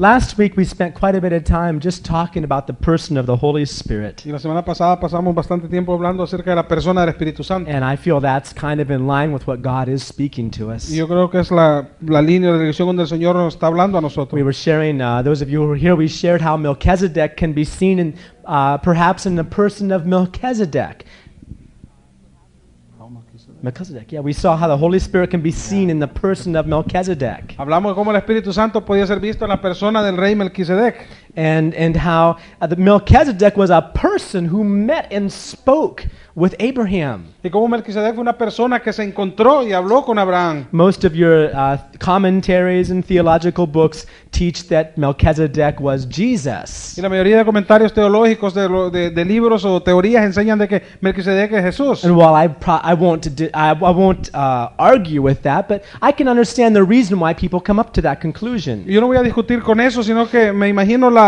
Last week we spent quite a bit of time just talking about the person of the Holy Spirit. Y la semana pasada pasamos bastante tiempo hablando acerca de la persona del Espíritu Santo. And I feel that's kind of in line with what God is speaking to us. Y yo creo que es la, la línea de dirección donde el Señor nos está hablando a nosotros. We were sharing, uh, those of you who were here, we shared how Melchizedek can be seen in, uh, perhaps in the person of Melchizedek. Melchizedek, yeah, we saw how the Holy Spirit can be seen in the person of Melchizedek. Hablamos cómo el Espíritu Santo podía ser visto en la persona del rey Melquisedec. And, and how uh, the Melchizedek was a person who met and spoke with Abraham. Y Melquisedec fue una persona que se encontró y habló con Abraham. Most of your uh, commentaries and theological books teach that Melchizedek was Jesus. Y la mayoría de comentarios teológicos de, lo- de- de libros o teorías enseñan de que Melquisedec es Jesús. And while I, pro- I won't, di- I, I won't uh, argue with that, but I can understand the reason why people come up to that conclusion. Y yo no voy a discutir con eso, sino que me imagino la,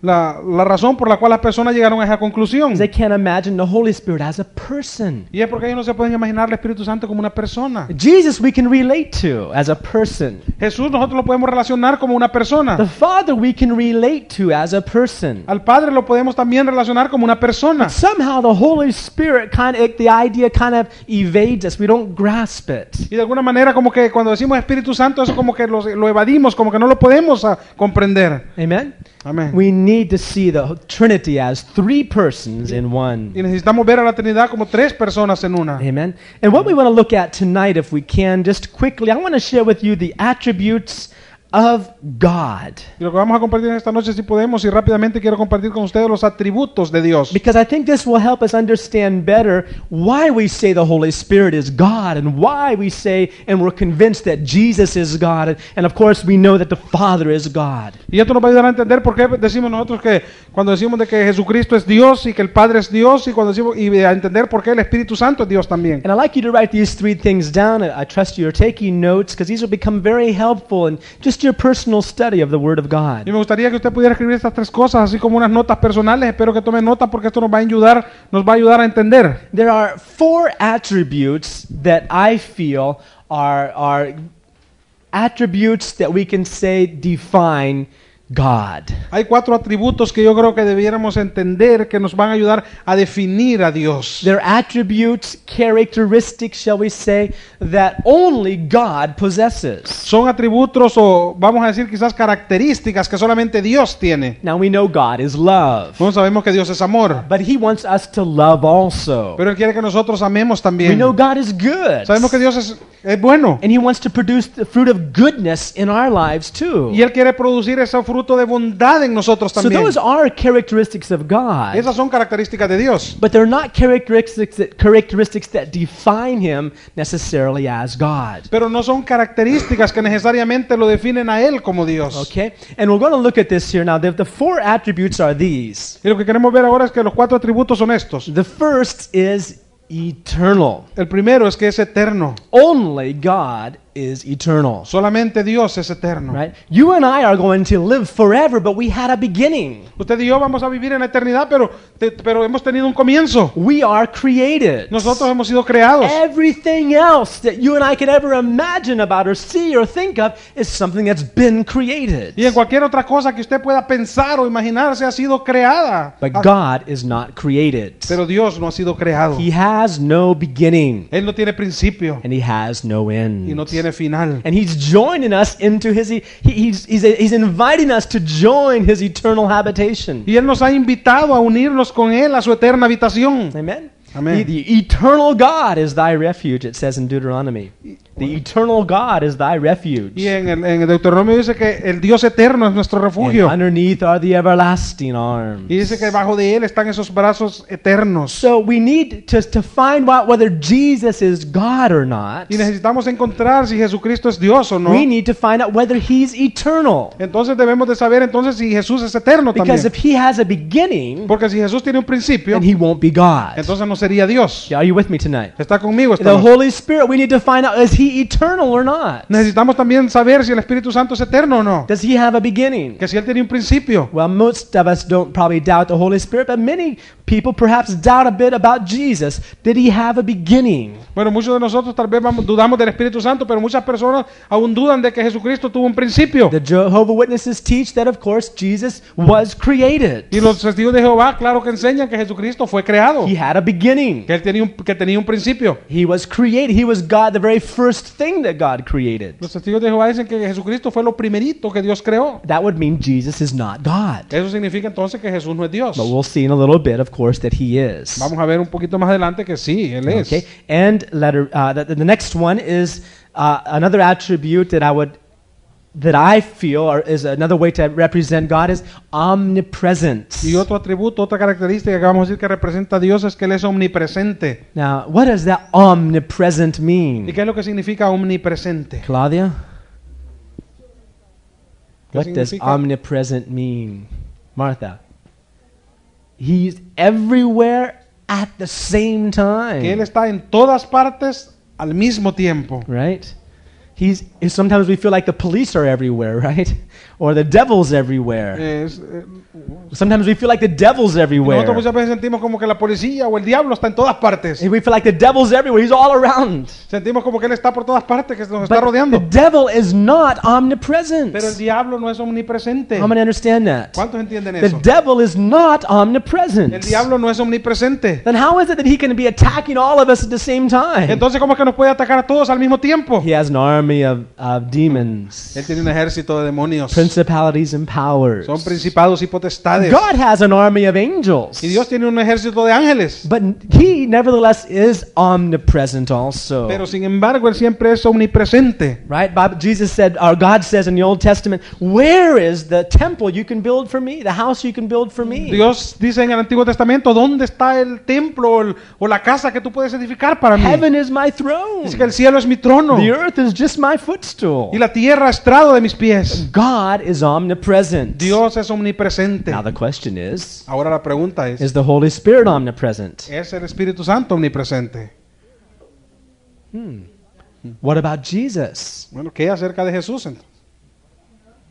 la, la razón por la cual las personas llegaron a esa conclusión. They can't imagine the Holy Spirit as a person. Y es porque ellos no se pueden imaginar al Espíritu Santo como una persona. Jesus we can relate to as a person. Jesús nosotros lo podemos relacionar como una The persona. Father we can relate to as a person. Al Padre lo podemos también relacionar como una persona. Somehow the Holy Spirit kind of, the idea kind of evades us. We don't grasp it. Y de alguna manera como que cuando decimos Espíritu Santo es como que lo, lo evadimos, como que no lo podemos ah, comprender. Amen? Amén. Need to see the Trinity as three persons in one. Y necesitamos ver a la Trinidad como tres personas en una. Amen. And what we want to look at tonight, if we can, just quickly, I want to share with you the attributes of God. Y lo que vamos a compartir esta noche, si podemos, y rápidamente quiero compartir con ustedes los atributos de Dios. Because I think this will help us understand better why we say the Holy Spirit is God and why we say and we're convinced that Jesus is God. And, and of course, we know that the Father is God. Y esto nos va a ayudar a entender por qué decimos nosotros que cuando decimos de que Jesucristo es Dios y que el Padre es Dios y cuando decimos y a entender por qué el Espíritu Santo es Dios también. And I'd like you to write these three things down. I trust you're taking notes because these will become very helpful in just your personal study of the Word of God. Y me gustaría que usted pudiera escribir estas tres cosas así como unas notas personales. Espero que tome nota porque esto nos va a ayudar, nos va a ayudar a entender. There are four attributes that I feel are, are attributes that we can say define God. Hay cuatro atributos que yo creo que debiéramos entender que nos van a ayudar a definir a Dios. They're attributes, characteristics, shall we say, that only God possesses. Son atributos o vamos a decir quizás características que solamente Dios tiene. Now we know God is love, No sabemos que Dios es amor, but He wants us to love also. pero Él quiere que nosotros amemos We también. know God is good, Sabemos que Dios es, es bueno and He wants to produce the fruit of goodness in our lives too. y Él quiere producir ese fruto de bondad en nosotros So también. those are characteristics of God. Esas son características de Dios. But they're not characteristics that, characteristics that define him necessarily as God. Pero no son características que necesariamente lo definen a Él como Dios. Okay? And we're going to look at this here now. The, the four attributes are these. Y lo que queremos ver ahora es que los cuatro atributos son estos. The first is eternal. El primero es que es eterno. Only God is eternal. Solamente Dios es eterno. Right? You and I are going to live forever, but we had a beginning. Usted y yo vamos a vivir en la eternidad, pero, te- pero hemos tenido un comienzo. We are created. Nosotros hemos sido creados. Everything else that you and I could ever imagine about or see or think of is something that's been created. Y en cualquier otra cosa que usted pueda pensar o imaginarse ha sido creada. But Ah, God is not created. Pero Dios no ha sido creado. He has no beginning Él no tiene principio and he has no end. y no tiene final. And he's joining us into his he, he's, he's he's inviting us to join his eternal habitation. Y Él nos ha invitado a unirnos con Él a su eterna habitación. Amen. Amen. The, the eternal God is thy refuge, it says in Deuteronomy. The eternal God is thy refuge. Y en el, en el Deuteronomio dice que el Dios eterno es nuestro And refugio. underneath are the everlasting arms. Y dice que debajo de Él están esos brazos eternos. So we need to, to find out whether Jesus is God or not. Y necesitamos encontrar si Jesucristo es Dios o no. We need to find out whether he's eternal. Entonces debemos de saber entonces si Jesús es eterno Because también. if he has a beginning, Porque si Jesús tiene un principio, then he won't be God. entonces no sería Dios. Are you with me tonight? ¿Está conmigo esta The noche? Holy Spirit, we need to find out is he eternal or not? Necesitamos también saber si el Espíritu Santo es eterno o no. Does he have a beginning? Que si Él tiene un principio. Well, most of us don't probably doubt the Holy Spirit, but many people perhaps doubt a bit about Jesus. Did he have a beginning? Bueno, muchos de nosotros tal vez vamos- dudamos del Espíritu Santo, pero muchas personas aún dudan de que Jesucristo tuvo un principio. The Jehovah Witnesses teach that, of course, Jesus was created. Y los testigos de Jehová, claro que enseñan que Jesucristo fue creado, He had a beginning. Que Él tenía un, que tenía un principio. He was created. He was God, the very first thing that God created. Los testigos de Jehová dicen que Jesucristo fue lo primerito que Dios creó. That would mean Jesus is not God. Eso significa entonces que Jesús no es Dios. But we'll see in a little bit, of course, that he is. Vamos a ver un poquito más adelante que sí, Él es. Okay. And letter, uh, the, the next one is uh, another attribute that I would, that I feel, or is another way to represent God is omnipresent. Y otro atributo, otra característica que vamos a decir que representa a Dios es que Él es omnipresente. Now, what does that omnipresent ¿Y mean? qué es lo que significa omnipresente? Claudia? ¿Qué What does significa? omnipresent mean? Martha? He's everywhere at the same Que Él time. está en todas partes al mismo tiempo. Right? He's, sometimes we feel like the police are everywhere, right? Or the devil's everywhere. Es, eh, Sometimes we feel like the devil's nosotros everywhere. muchas veces sentimos como que la policía o el diablo está en todas partes. We feel like the devil's everywhere. He's all around. Sentimos como que Él está por todas partes, que nos está But the devil is not omnipresent. Pero el diablo no es omnipresente. How many understand that? ¿Cuántos entienden The eso? devil is not omnipresent. El diablo no es omnipresente. Then how is it that he can be attacking all of us at the same time? Entonces, ¿cómo es que nos puede atacar a todos al mismo tiempo? He has an army of, of demons, Él tiene un ejército de demonios. Principalities and powers. Son principados y potestades. God has an army of angels. Y Dios tiene un ejército de ángeles. But he nevertheless is omnipresent also. Pero sin embargo, Él siempre es omnipresente. Right? Bob, Jesus said, or God says in the Old Testament, Where is the temple you can build for me? The house you can build for me? Dios dice en el Antiguo Testamento, ¿dónde está el templo o, el- o la casa que tú puedes edificar para mí? Heaven is my throne. Dice que el cielo es mi trono The earth is just my footstool. y la tierra estrado de mis pies. God is omnipresent. Dios es omnipresente. Now the question is, Ahora la pregunta es, is the Holy Spirit omnipresent? ¿es el Espíritu Santo omnipresente? Hmm. What about Jesus? Bueno, ¿qué acerca de Jesús entonces?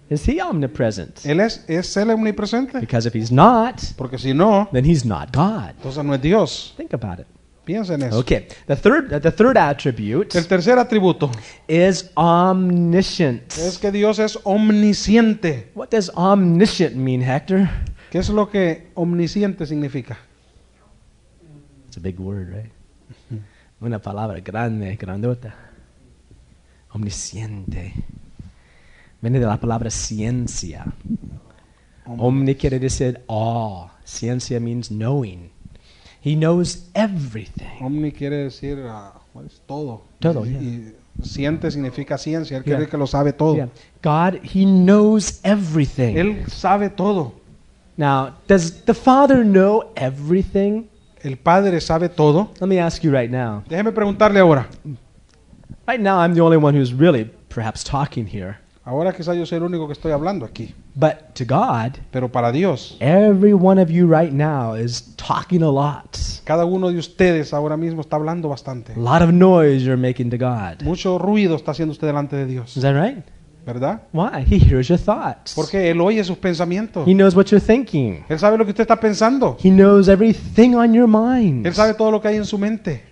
Is he omnipresent? ¿Él es, es Él omnipresente? Because if he's not, Porque si no, then he's not God. entonces no es Dios. Think about it. Piensa en eso. Okay. The third the third attribute El tercer atributo is omniscient. es que Dios es omnisciente. What does omniscient mean, Hector? ¿Qué es lo que omnisciente significa? It's a big word, right? Una palabra grande, grandota. Omnisciente. Viene de la palabra ciencia. Omni quiere decir all. Ciencia means knowing. He knows everything. Omni quiere decir ah, is todo. Todo, yeah. y ciente significa ciencia. Él Yeah. quiere que lo sabe todo. Yeah. God, He knows everything. Él sabe todo. Now, does the Father know everything? El Padre sabe todo. Let me ask you right now. Déjeme preguntarle ahora. Right now, I'm the only one who's really perhaps talking here. Ahora quizás yo soy el único que estoy hablando aquí. But to God, Pero para Dios, every one of you right now is talking a lot. cada uno de ustedes ahora mismo está hablando bastante. A lot of noise you're making to God. Mucho ruido está haciendo usted delante de Dios. Is that right? ¿Verdad? Why? He hears your thoughts. Porque Él oye sus pensamientos. He knows what you're thinking. Él sabe lo que usted está pensando. He knows everything on your mind. Él sabe todo lo que hay en su mente.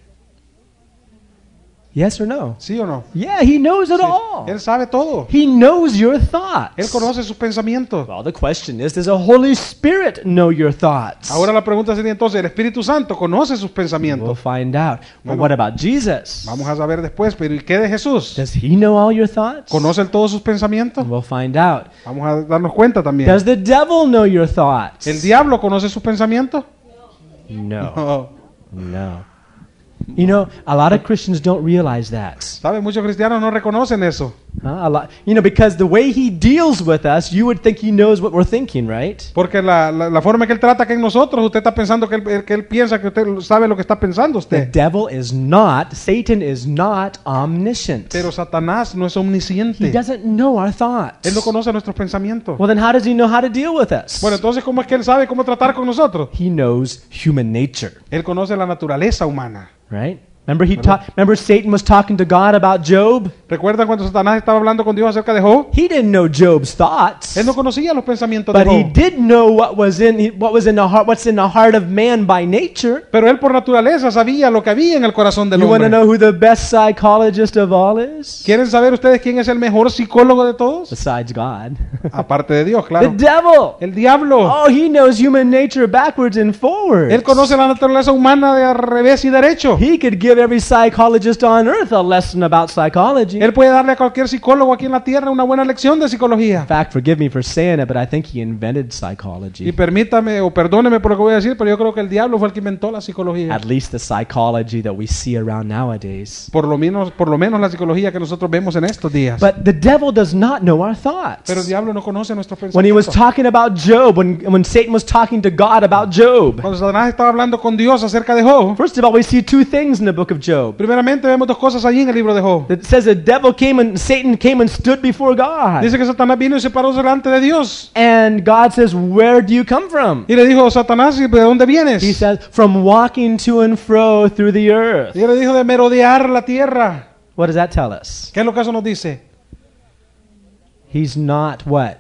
Yes or no? ¿Sí o no? Yeah, he knows it Sí. all. Él sabe todo. He knows your thoughts. Él conoce sus pensamientos. Well, the question is, does the Holy Spirit know your thoughts? Ahora la pregunta sería entonces, ¿el Espíritu Santo conoce sus We'll pensamientos? find out. But Bueno. what about Jesus? Vamos a saber después, pero ¿y qué de Jesús? Does he know all your thoughts? ¿Conoce él todos sus pensamientos? We'll find out. Vamos a darnos cuenta también. Does the devil know your thoughts? ¿El diablo conoce sus pensamientos? No. No. No. You know, a lot of Christians don't realize that. ¿Sabe? Muchos cristianos no reconocen eso. You know, because the way he deals with us, you would think he knows what we're thinking, right? Porque la, la, la forma que él trata con nosotros, usted está pensando que él, que él piensa que usted sabe lo que está pensando The usted. devil is not, Satan is not omniscient. Pero Satanás no es He omnisciente. doesn't know our thoughts. Él no conoce nuestros pensamientos. Well, then how does he know how to deal with us? Bueno, entonces, ¿cómo es que él sabe cómo tratar con nosotros? He knows human nature, Él conoce la naturaleza humana. right? Remember he ta- remember Satan was talking to God about Job? ¿Recuerdan cuando Satanás estaba hablando con Dios acerca de Job? He didn't know Job's thoughts. Él no conocía los pensamientos de But he Job. did know what was in what was in the heart what's in the heart of man by nature. Pero él por naturaleza sabía lo que había en el corazón del You want to hombre. know who the best psychologist of all is? ¿Quieren saber ustedes quién es el mejor psicólogo de todos? Besides God. Aparte de Dios, the claro. devil. El diablo. Oh, he knows human nature backwards and forwards. Él conoce la naturaleza humana de al revés y derecho. He could give every psychologist on earth a lesson about psychology. Él puede darle a cualquier psicólogo aquí en la tierra una buena lección de psicología. In fact, forgive me for saying it, but I think he invented Y psychology. permítame o perdóneme por lo que voy a decir, pero yo creo que el diablo fue el que inventó la psicología. At least the psychology that we see around nowadays. Por lo menos, por lo menos la psicología que nosotros vemos en estos días. But the devil does not know our thoughts. Pero el diablo no conoce nuestros When he was talking about Job, when, when Satan was talking to God about Job, Cuando Satanás estaba hablando con Dios acerca de Job, first of all, we see two things in the book of Job. primeramente vemos dos cosas allí en el libro de Job. It says the devil came and Satan came and stood before God. Dice que Satanás vino y se paró delante de Dios. And God says, Where do you come from? Y le dijo, Satanás, ¿de dónde vienes? He says, From walking to and fro through the earth. Y le dijo de merodear la tierra. What does that tell us? ¿Qué es lo que eso nos dice? He's not what?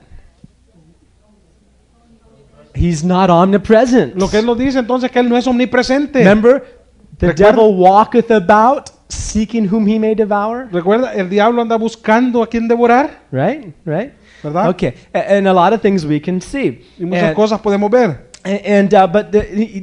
He's not omnipresent. Lo que él nos dice entonces que él no es omnipresente. Remember, the Recuerda- devil walketh about seeking whom he may devour. Recuerda, el diablo anda buscando a quien devorar, Right? Right? ¿verdad? Okay. And a lot of things we can see. Y muchas And, cosas podemos ver. and uh, but the,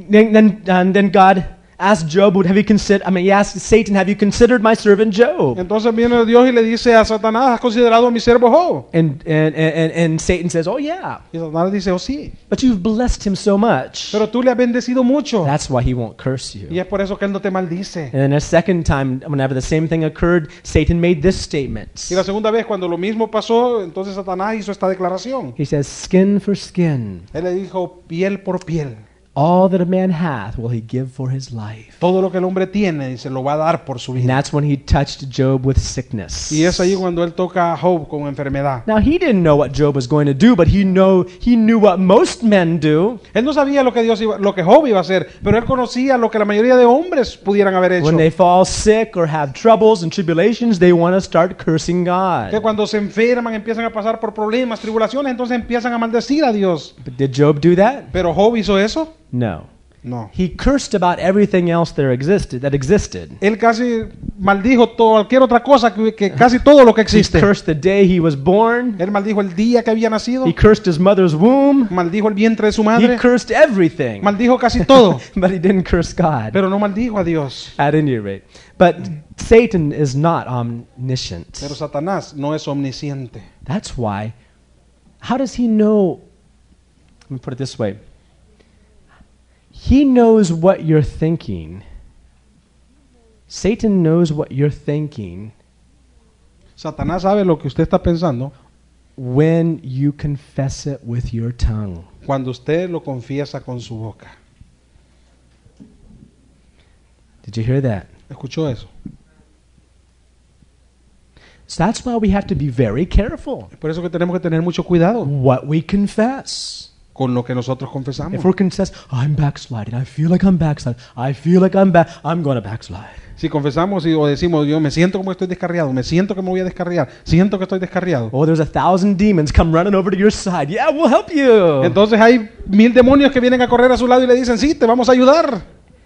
then and then God asked Job, "Would have you considered?" I mean, he asked Satan, "Have you considered my servant Job?" Entonces viene Dios y le dice a Satanás, ¿has considerado a mi siervo Job? And and and, and Satan says, "Oh yeah, Y Satanás dice, oh sí, but you've blessed him so much. pero tú le has bendecido mucho. That's why he won't curse Y you." es por eso que él no te maldice. And then a second time, whenever the same thing occurred, Satan made this statement. Y la segunda vez, cuando lo mismo pasó, entonces Satanás hizo esta declaración. He says, "Skin for skin." Él le dijo, piel por piel. All that a man hath will he give for his life. Todo lo que el hombre tiene se lo va a dar por su And vida. that's when he touched Job with sickness. Y es ahí cuando él toca a Job con enfermedad. Now he didn't know what Job was going to do, but he know he knew what most men do. Él no sabía lo que Dios iba, lo que Job iba a hacer, pero él conocía lo que la mayoría de hombres pudieran haber hecho. When they fall sick or have troubles and tribulations, they want to start cursing Que God. cuando se enferman, empiezan a pasar por problemas, tribulaciones, entonces empiezan a maldecir a Dios. But did Job do that? Pero Job hizo eso? No. No. He cursed about everything else there existed that existed. Él casi maldijo todo, cualquier otra cosa, que, que casi todo lo que He existe. cursed the day he was born. Él maldijo el día que había nacido, He cursed his mother's womb. maldijo el vientre de su madre. He cursed everything. maldijo casi todo, but he didn't curse God. pero no maldijo a Dios. At any rate. But Satan is not omniscient. Pero Satanás no es omnisciente. That's why. How does he know? Let me put it this way. He knows what you're thinking. Satan knows what you're thinking Satanás sabe lo que usted está pensando when you confess it with your tongue. cuando usted lo confiesa con su boca. Did you hear that? ¿Escuchó eso? So that's why we have to be very careful por eso que tenemos que tener mucho cuidado what we confess. Con lo que nosotros confesamos. If we're confess, I'm backsliding. I feel like I'm backsliding. I feel like I'm back. I'm going to backslide. Si confesamos y, o decimos, yo me siento como estoy descarriado, me siento que me voy a descarriar, siento que estoy descarriado. Oh, there's a thousand demons come running over to your side. Yeah, we'll help you. Entonces hay mil demonios que vienen a correr a su lado y le dicen, sí, te vamos a ayudar.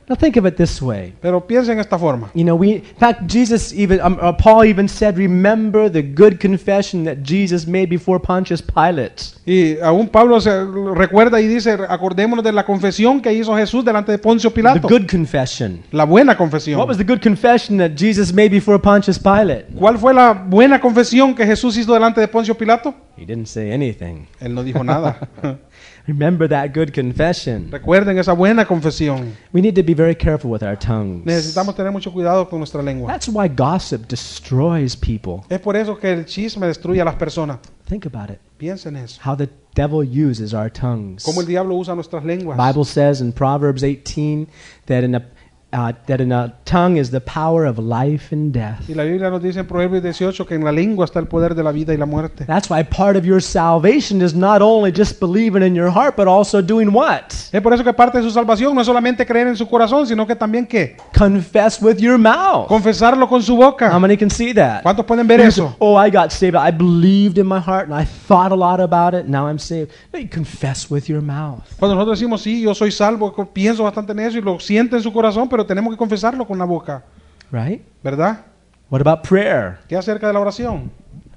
Now think of it this way. Pero piensa en esta forma. You know, we, in fact, Jesus even, um, uh, Paul even said, remember the good confession that Jesus made before Pontius Pilate. Y aún Pablo se recuerda y dice, acordémonos de la confesión que hizo Jesús delante de Poncio The Pilato. good confession. La buena confesión. What was the good confession that Jesus made before Pontius Pilate? ¿Cuál fue la buena confesión que Jesús hizo delante de Poncio Pilato? He didn't say anything. Él no dijo nada. Remember that good confession. Recuerden esa buena confesión. We need to be very careful with our tongues. Necesitamos tener mucho cuidado con nuestra lengua. That's why gossip destroys people. Es por eso que el chisme destruye a las personas. Think about it. Piensen eso. How the devil uses our tongues. Cómo el diablo usa nuestras lenguas. Bible says in Proverbs 18 that in a uh, that in a tongue is the power of life and death. Y la Biblia nos dice en Proverbios 18 que en la lengua está el poder de la vida y la muerte. That's why part of your salvation is not only just believing in your heart, but also doing what? Es por eso que parte de su salvación no es solamente creer en su corazón, sino que también que Confess with your mouth. confesarlo con su How boca. many can see that? ¿Cuántos pueden ver eso? Oh, I got saved. I believed in my heart and I thought a lot about it. Now I'm saved. No, you confess with your mouth. Cuando nosotros decimos, sí, yo soy salvo, pienso bastante en eso y lo siente en su corazón, pero tenemos que confesarlo con la boca, Right? ¿verdad? What about prayer? ¿Qué acerca de la oración?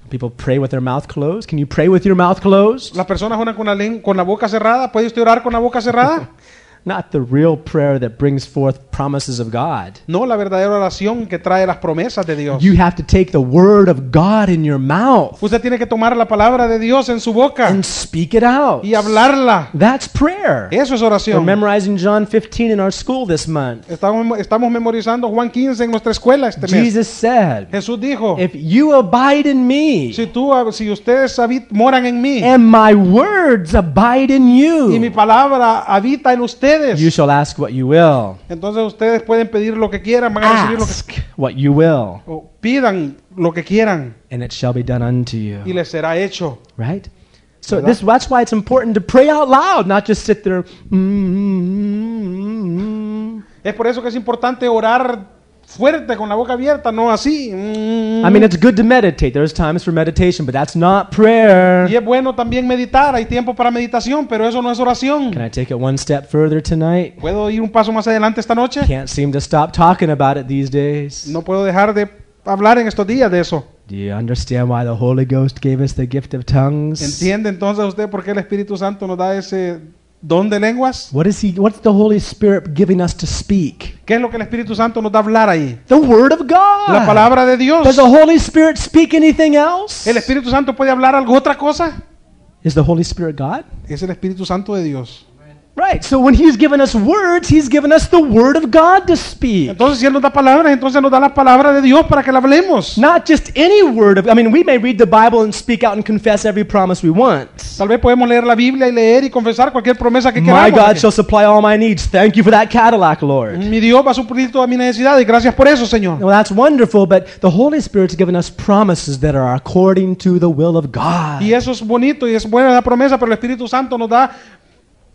People pray with their mouth closed. Can you pray with your mouth closed? Las personas oran con la, con la boca cerrada. ¿Puede usted orar con la boca cerrada? Not the real prayer that brings forth promises of God. No, la verdadera oración que trae las promesas de Dios. You have to take the word of God in your mouth Usted tiene que tomar la palabra de Dios en su boca and speak it out. y hablarla. That's prayer. Eso es We're oración. memorizing John 15 in our school this month. Estamos, estamos memorizando Juan 15 en nuestra escuela este mes. Jesus said, Jesús dijo, If you abide in me si, tú, si ustedes moran en mí and my words abide in y mi you, palabra habita en you ustedes, shall ask what you will. entonces ustedes pueden pedir lo que quieran, van a recibir lo que Ask what you will, o pidan lo que quieran and it shall be done unto y you. les será hecho. Right? So this, that's why it's important to pray out loud, not just sit there. "Mm, mm, mm." Es por eso que es importante orar fuerte con la boca abierta, no así. Mm. I mean, it's good to meditate. There's times for meditation, but that's not prayer. Y es bueno también meditar, hay tiempo para meditación, pero eso no es oración. Can I take it one step further tonight? ¿Puedo ir un paso más adelante esta noche? Can't seem to stop talking about it these days. No puedo dejar de hablar en estos días de eso. Do you understand why the Holy Ghost gave us the gift of tongues? ¿Entiende entonces usted por qué el Espíritu Santo nos da ese don de lenguas? What is he what's the Holy Spirit giving us to speak? ¿Qué es lo que el Espíritu Santo nos da a hablar ahí? The word of God. La palabra de Dios. Does the Holy Spirit speak anything else? ¿El Espíritu Santo puede hablar algo otra cosa? Is the Holy Spirit God? Es el Espíritu Santo de Dios. Right. So when he's given us words, he's given us the word of God to speak. Entonces, si Él nos da palabras, entonces nos da la palabra de Dios para que la hablemos. Not just any word of I mean, we may read the Bible and speak out and confess every promise we want. Tal vez podemos leer la Biblia y leer y confesar cualquier promesa que My. God shall supply all my needs. Thank you for that Cadillac, Lord. Mi Dios va a suplir toda mi necesidad y gracias por eso, Señor. Well, that's wonderful, but the Holy Spirit's given us promises that are according to the will of God. Y eso es bonito y es buena la promesa, pero el Espíritu Santo nos da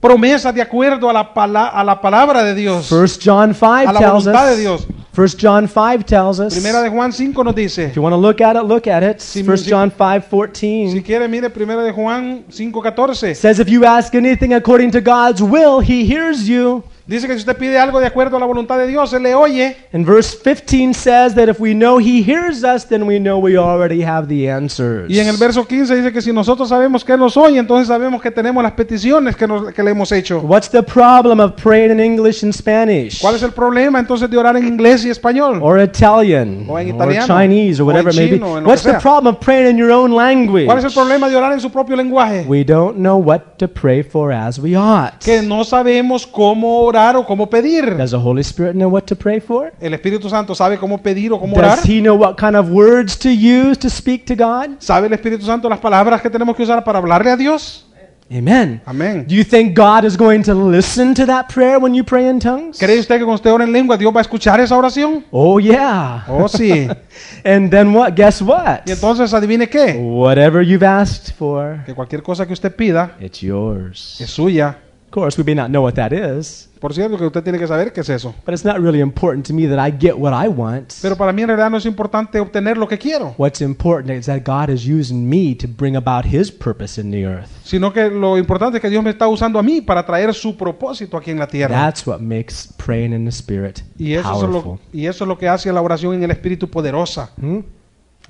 promesas de acuerdo a la, pala- a la palabra de Dios. First John 5 A la tells voluntad de us. Dios. First John 5 tells us. Primera de Juan 5 nos dice. If you want to look at it, look at it. Si- First si- John Si 5:14 quiere, mire, primera de Juan 5.14. says if you ask anything according to God's will, he hears you. Dice que si usted pide algo de acuerdo a la voluntad de Dios, Él le oye. And verse 15 says that if we know he hears us, then we know we already have the answers. Y en el verso 15 dice que si nosotros sabemos que Él nos oye, entonces sabemos que tenemos las peticiones que, nos- que le hemos hecho. What's the problem of praying in English and Spanish? ¿Cuál es el problema entonces de orar en inglés y español? Or Italian, O en or italiano, Chinese, or o en it may be. What's the problem of praying in your own language? ¿Cuál es el problema de orar en su propio lenguaje? We don't know what to pray for as we ought. Que no sabemos cómo orar o cómo pedir. Does the Holy Spirit know what to pray for? El Espíritu Santo sabe cómo pedir o cómo orar. Does he know what kind of words to use to speak to God? ¿Sabe el Espíritu Santo las palabras que tenemos que usar para hablarle a Dios? Amen. Amén. Do you think God is going to listen to that prayer when you pray in tongues? ¿Cree usted que cuando usted ora en lengua, Dios va a escuchar esa oración? Oh, yeah. Oh, sí. and then what? Guess what? Y entonces, adivine qué. Whatever you've asked for, Que cualquier cosa que usted pida it's yours. es suya. Of course, we may not know what that is, Por cierto, que usted tiene que saber qué es eso. but it's not really important to me that I get what I want. Pero para mí en realidad no es importante obtener lo que quiero, What's important is that God is using me to bring about His purpose in the earth. sino que lo importante es que Dios me está usando a mí para traer su propósito aquí en la tierra. That's what makes praying in the Spirit Y eso, es powerful. lo, y eso es lo que hace la oración en el Espíritu poderosa. Hmm?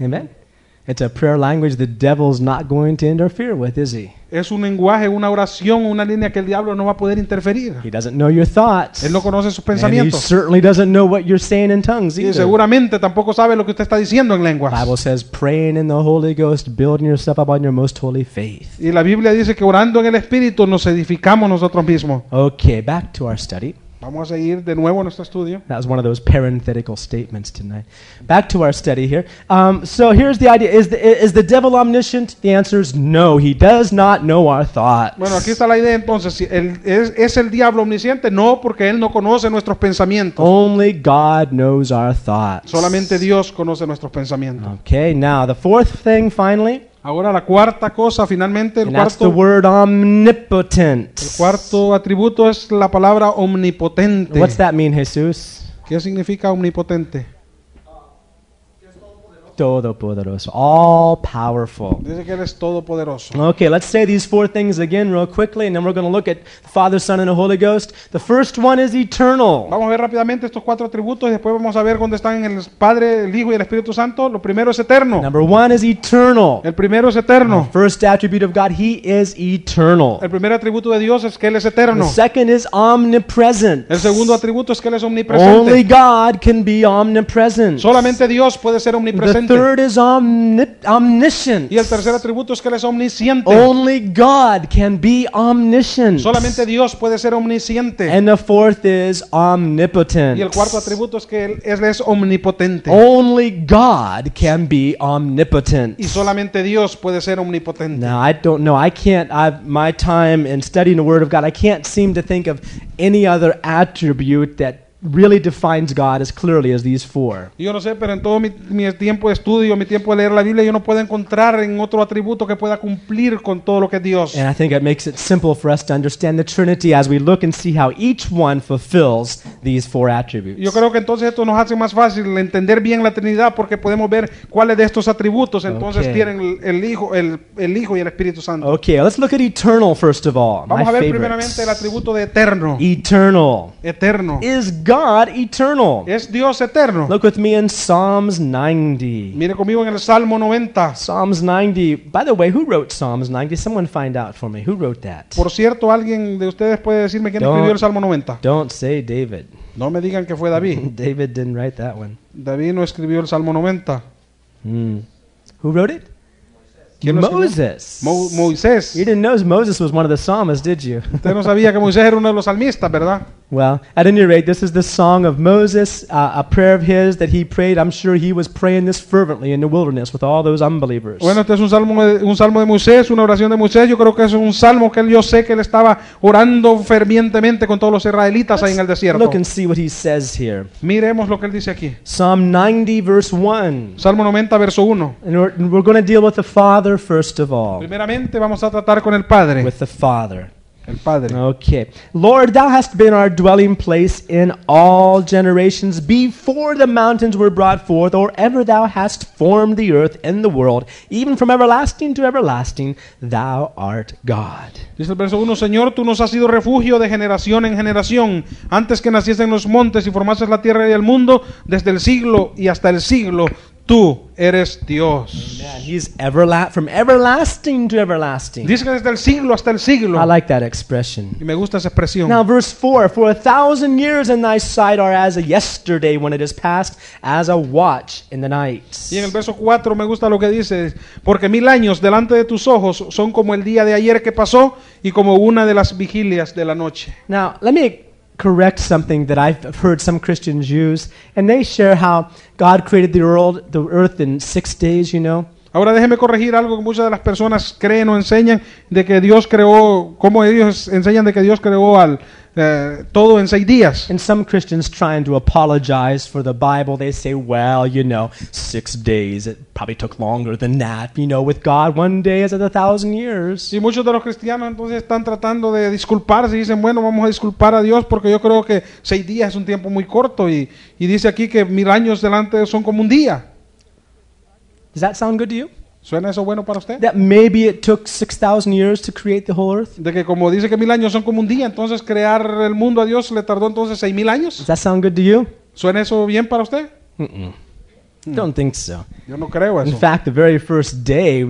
Amen. It's a prayer language the devil's not going to interfere with, is he? Es un lenguaje, una oración, una línea que el diablo no va a poder interferir. He doesn't know your thoughts. Él no conoce sus And he pensamientos. certainly doesn't know what you're saying in tongues Y either. seguramente tampoco sabe lo que usted está diciendo en The lenguas. Bible says praying in the Holy Ghost, building yourself up on your most holy faith. Y la Biblia dice que orando en el Espíritu nos edificamos nosotros mismos. Okay, back to our study. Vamos a seguir de nuevo nuestro estudio. That was one of those parenthetical statements tonight. Back to our study here. Um, so here's the idea: is the, is the devil omniscient? The answer is no. He does not know our thoughts. Bueno, aquí está la idea entonces. Si el- ¿es, ¿Es el diablo omnisciente? No, porque él no conoce nuestros pensamientos. Only God knows our thoughts. Solamente Dios conoce nuestros pensamientos. Okay, now the fourth thing, finally, Ahora la cuarta cosa, finalmente, el and that's the cuarto, word omnipotent. el cuarto atributo es la palabra omnipotente. What's that mean, Jesus? ¿Qué significa omnipotente? Todopoderoso, all powerful. Dice que Él es todopoderoso. Okay, let's say these four things again real quickly, and then we're going to look at the Father, Son, and the Holy Ghost. The first one is eternal. Vamos a ver rápidamente estos cuatro atributos y después vamos a ver dónde están el Padre, el Hijo y el Espíritu Santo. Lo primero es eterno. Number one is eternal. El primero es eterno. First attribute of God, He is eternal. El primer atributo de Dios es que Él es The eterno. second is omnipresent. El segundo atributo es que Él es Only omnipresente. God can be omnipresent. Solamente Dios puede ser The third is omni- omniscient. Y el tercer atributo es que Él es omnisciente. Only God can be omniscient. Solamente Dios puede ser omnisciente. And the fourth is omnipotent. Y el cuarto atributo es que Él es, es omnipotente. Only God can be omnipotent. Y solamente Dios puede ser omnipotente. Now, I don't know. I can't, I've, my time in studying the Word of God, I can't seem to think of any other attribute that really defines God as clearly as these four. Yo no sé, pero en todo mi, mi tiempo de estudio, mi tiempo de leer la Biblia, yo no puedo encontrar en otro atributo que pueda cumplir con todo lo que es Dios. And I think it makes it simple for us to understand the Trinity as we look and see how each one fulfills these four attributes. Yo creo que entonces esto nos hace más fácil entender bien la Trinidad porque podemos ver cuáles de estos atributos entonces Ok. tienen el, el Hijo, el, el Hijo y el Espíritu Santo. Okay, let's look at eternal first of all. Vamos my a ver favorite. primeramente el atributo de eterno. Eternal. Eterno. Is God eternal? Es Dios eterno. Look with me in Psalms 90. Mire conmigo en el Salmo 90. Psalms 90. By the way, who wrote Psalms 90? Someone find out for me. Who wrote that? Por cierto, alguien de ustedes puede decirme quién No. escribió el Salmo 90. Don't say David. No me digan que fue David. David didn't write that one. David no escribió el Salmo 90. Hmm. Who wrote it? Moses. Mo- Moisés. you didn't know Moses was one of the psalmists, did you? Usted no sabía que Moisés era uno de los salmistas, ¿verdad? Well, at any rate, this is the song of Moses, uh, a prayer of his that he prayed. I'm sure he was praying this fervently in the wilderness with all those unbelievers. Bueno, este es un salmo, de, un salmo de Moisés, una oración de Moisés. Yo creo que es un salmo que él, yo sé que él estaba orando fervientemente con todos los israelitas ahí en el desierto. Look and see what he says here. Miremos lo que él dice aquí. Psalm 90, verse 1. Salmo 90, verso 1. And we're, we're going to deal with the Father first of all. Primeramente vamos a tratar con el Padre. With the Father. El Padre. Okay. Lord, thou hast been our dwelling place in all generations before the mountains were brought forth, or ever thou hast formed the earth and the world, even from everlasting to everlasting, thou art God. Dice el verso 1, Señor, tú nos has sido refugio de generación en generación, antes que naciesen los montes y formases la tierra y el mundo, desde el siglo y hasta el siglo, tú eres Dios. Man, he's everla- from everlasting to everlasting. Dice que desde el siglo hasta el siglo. I like that expression. Y me gusta esa expresión. Now, verse 4 For a thousand years in thy sight are as a yesterday when it is past, as a watch in the night. Y en el verso 4 me gusta lo que dice, porque mil años delante de tus ojos son como el día de ayer que pasó y como una de las vigilias de la noche. Now, let me correct something that I've heard some Christians use, and they share how God created the world, the earth in six days, you know. Ahora déjeme corregir algo que muchas de las personas creen o enseñan de que Dios creó, como ellos enseñan de que Dios creó al, eh, todo en seis días. And some Christians trying to apologize for the Bible, they say, well, you know, six days, it probably took longer than that. You know, with God, one day is as a thousand years. Y muchos de los cristianos entonces están tratando de disculparse y dicen, bueno, vamos a disculpar a Dios porque yo creo que seis días es un tiempo muy corto y, y dice aquí que mil años delante son como un día. Does that sound good to you? ¿Suena eso bueno para usted? That maybe it took 6,000 years to create the whole earth? De que como dice que mil años son como un día, entonces crear el mundo a Dios le tardó entonces seis mil Does años. that sound good to you? ¿Suena eso bien para usted? Mm-mm. Don't think so. Yo no creo In eso. fact, the very first day,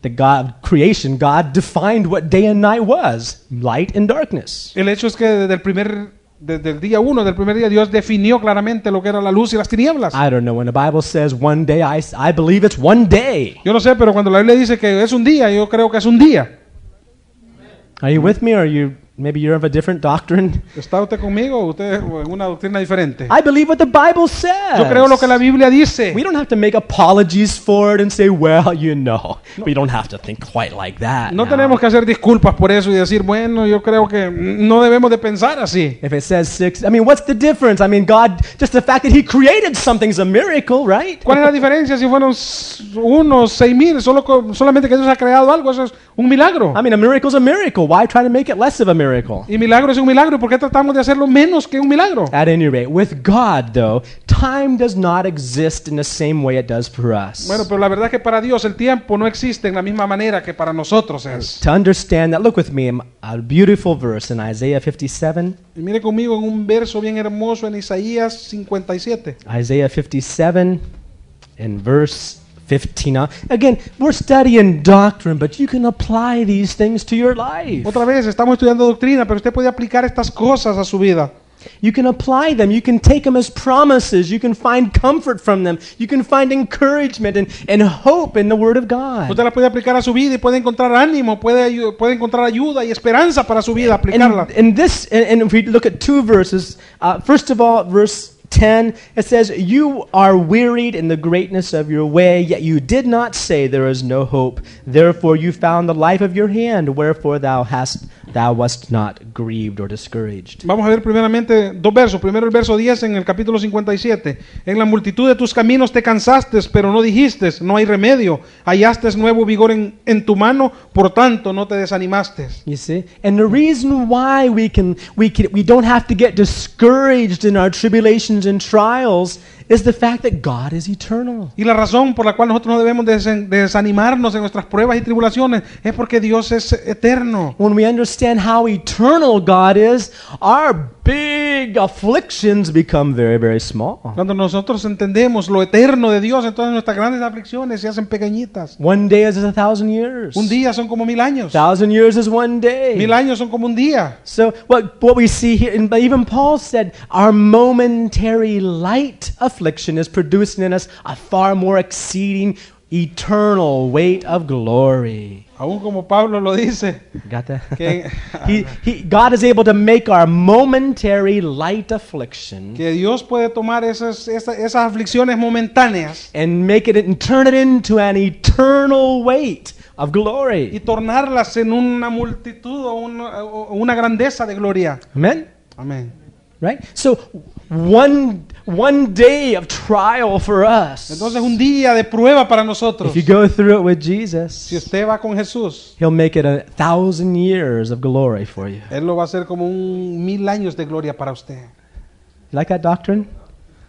the God creation, God defined what day and night was, light and darkness. El hecho es que desde el primer desde el día uno, del primer día, Dios definió claramente lo que era la luz y las tinieblas. I don't know when the Bible says one day, I, I believe it's one day. Yo no sé, pero cuando la Biblia dice que es un día, yo creo que es un día. Are you with me, or are you maybe you're of a different doctrine? ¿Está usted conmigo usted en una doctrina diferente? I believe what the Bible says. Yo creo lo que la Biblia dice. We don't have to make apologies for it and say, well, you know, we don't have to think quite like that. No now." tenemos que hacer disculpas por eso y decir, bueno, yo creo que no debemos de pensar así. If it says six, I mean, what's the difference? I mean, God, just the fact that He created something's a miracle, right? ¿Cuál es la diferencia si fueron unos seis mil? Solo, solamente que Dios ha creado algo, eso es un milagro. I mean, a miracle's a miracle. Why try to make it less of a miracle? Y milagro es un milagro. ¿Por qué tratamos de hacerlo menos que un milagro? At any rate, with God, though, time does not exist in the same way it does for us. Bueno, pero la verdad es que para Dios el tiempo no existe en la misma manera que para nosotros es. to understand that, look with me, a beautiful verse in Isaiah 57. Y mire conmigo en un verso bien hermoso en Isaías 57. Isaiah 57 in verse 15. Again, we're studying doctrine, but you can apply these things to your life. Otra vez, estamos estudiando doctrina, pero usted puede aplicar estas cosas a su vida. You can apply them. You can take them as promises. You can find comfort from them. You can find encouragement and, and hope in the Word of God. Usted las puede aplicar a su vida y puede encontrar ánimo, puede, puede encontrar ayuda y esperanza para su vida, aplicarla. And, and this, and, and if we look at two verses, uh, first of all, verse 10, it says, You are wearied in the greatness of your way, yet you did not say there is no hope. Therefore you found the life of your hand, wherefore thou hast thou wast not grieved or discouraged. Vamos a ver primeramente dos versos. Primero el verso 10 en el capítulo 57. En la multitud de tus caminos te cansaste, pero no dijiste, no hay remedio. Hallaste nuevo vigor en, en tu mano, por tanto no te desanimaste. You see? And the reason why we can we can we don't have to get discouraged in our tribulations and trials is the fact that God is eternal. Y la razón por la cual nosotros no debemos desanimarnos en nuestras pruebas y tribulaciones es porque Dios es eterno. When we understand how eternal God is, our big afflictions become very, very small. Cuando nosotros entendemos lo eterno de Dios, entonces nuestras grandes aflicciones se hacen pequeñitas. One day is a thousand years. Un día son como mil años. thousand years is one day. Mil años son como un día. So what what we see here, and even Paul said, our momentary light affliction is producing in us a far more exceeding eternal weight of glory. Aún como Pablo lo dice, Got that? que, he, he, God is able to make our momentary light affliction que Dios puede tomar esas, esas, esas aflicciones momentáneas and make it and turn it into an eternal weight of glory. y tornarlas en una multitud o una, o una grandeza de gloria. Amen. Amén. Right? So one one day of trial for us. Entonces un día de prueba para nosotros. If you go through it with Jesus, Si usted va con Jesús, he'll make it a thousand years of glory for you. Él lo va a hacer como un mil años de gloria para usted. You like that doctrine?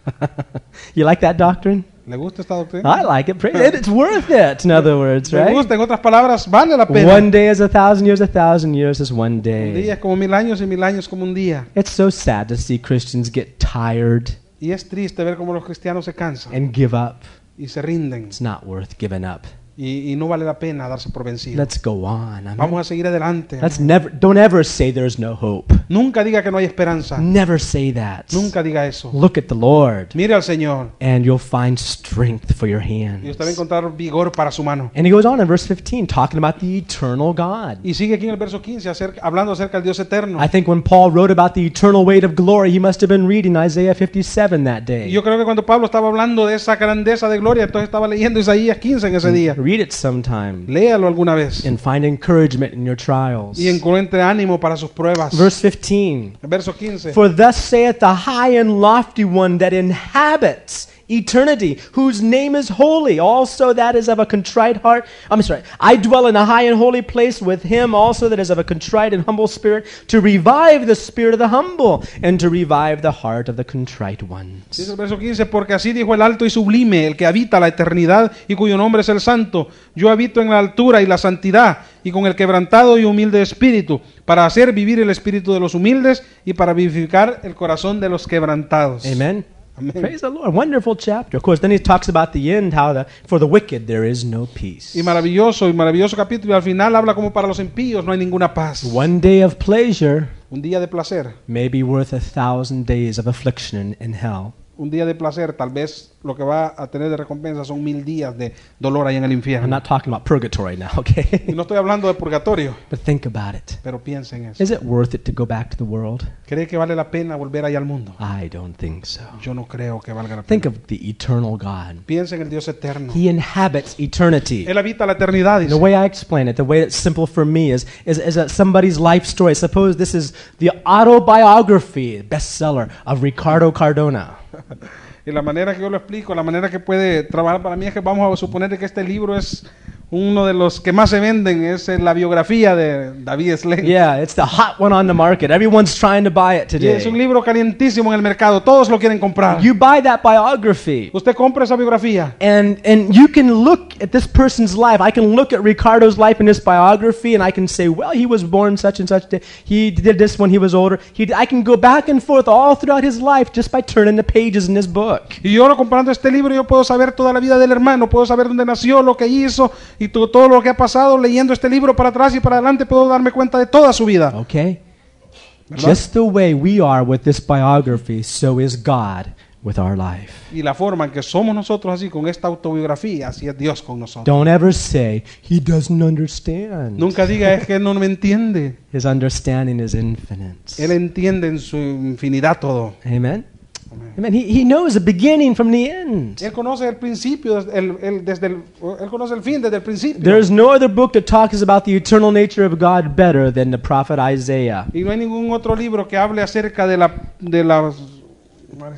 you like that doctrine? ¿Le gusta esta doctrina? I like it. Praise it. It's worth it, in other words, ¿Le right? gusta? En otras palabras, vale la pena. One day is a thousand years, a thousand years is one Un día day. es como mil años y mil años como un día. It's so sad to see Christians get tired Y es triste ver cómo los cristianos se cansan and give up. y se rinden. It's not worth giving up. Y, y no vale la pena darse por vencido. Let's go on. amen. Vamos a seguir adelante. Let's never don't ever say there's no hope. Nunca diga que no hay esperanza. Never say that. Nunca diga eso. Look at the Lord Mire al Señor and you'll find strength for your y hands. usted va a encontrar vigor para su mano. And he goes on in verse 15 talking about the eternal God. Y sigue aquí en el verso 15 acerca- hablando acerca del Dios eterno. I think when Paul wrote about the eternal weight of glory, he must have been reading Isaiah 57 that Y day. yo creo que cuando Pablo estaba hablando de esa grandeza de gloria, entonces estaba leyendo Isaías 15 en ese día. Read it sometime Léalo alguna vez and find encouragement in your trials. y encuentre ánimo para sus pruebas. Verse 15 verso 15. For thus saith the high and lofty one that inhabits eternity, whose name is holy, also that is of a contrite heart. I'm sorry. I dwell in a high and holy place with him also that is of a contrite and humble spirit, to revive the spirit of the humble, and to revive the heart of the contrite ones. Dice el verso 15, porque así dijo el alto y sublime, el que habita la eternidad y cuyo nombre es el santo. Yo habito en la altura y la santidad y con el quebrantado y humilde espíritu, para hacer vivir el espíritu de los humildes y para vivificar el corazón de los quebrantados. Amen. Praise the Lord. Wonderful chapter. Of course, then he talks about the end, how the, for the wicked there is no peace. Y maravilloso, y maravilloso capítulo. Al final habla como para los impíos no hay ninguna paz. One day of pleasure Un día de placer. may be worth a thousand days of affliction in hell. Un día de placer, tal vez lo que va a tener de recompensa son mil días de dolor ahí en el I'm not talking about purgatory now, okay? no estoy hablando de purgatorio, but think about it. pero piensen eso. Is it worth it to go back to the world? ¿Cree que vale la pena volver ahí al mundo? I don't think so. Yo no creo que valga la Think of the eternal God. Piensa en el Dios eterno. He inhabits eternity. Él habita la eternidad. The way I explain it, the way it's simple for me is, is, is that somebody's life story. Suppose this is the autobiography bestseller of Ricardo Cardona. Y la manera que yo lo explico, la manera que puede trabajar para mí es que vamos a suponer que este libro es uno de los que más se venden, es eh, la biografía de David Slade. Yeah, it's the hot one on the market. Everyone's trying to buy it Y es un today. libro calientísimo en el mercado, todos lo quieren comprar. You buy that biography. Usted compra esa biografía And, and you can look at this person's life. I can look at Ricardo's life in his biography and I can say, well, he was born such and such day. He did this when he was older. He, I can go back and forth all throughout his life just by turning the pages in this book. y yo comprando este libro yo puedo saber toda la vida del hermano, puedo saber dónde nació, lo que hizo y to- todo lo que ha pasado leyendo este libro para atrás y para adelante puedo darme cuenta de toda su vida. Okay? ¿Verdad? Just the way we are with this biography, so is God with our life. Y la forma en que somos nosotros así con esta autobiografía, así es Dios con nosotros. Don't ever say, He doesn't understand. Nunca diga es que no me entiende. His understanding is infinite. Él entiende en su infinidad todo. Amen? Amen. He, he knows the beginning from the end. Él conoce el principio, el, el- desde el- él conoce el fin desde el principio. There's no other book that talks about the eternal nature of God better than the prophet Isaiah. Y no hay ningún otro libro que hable acerca de la de la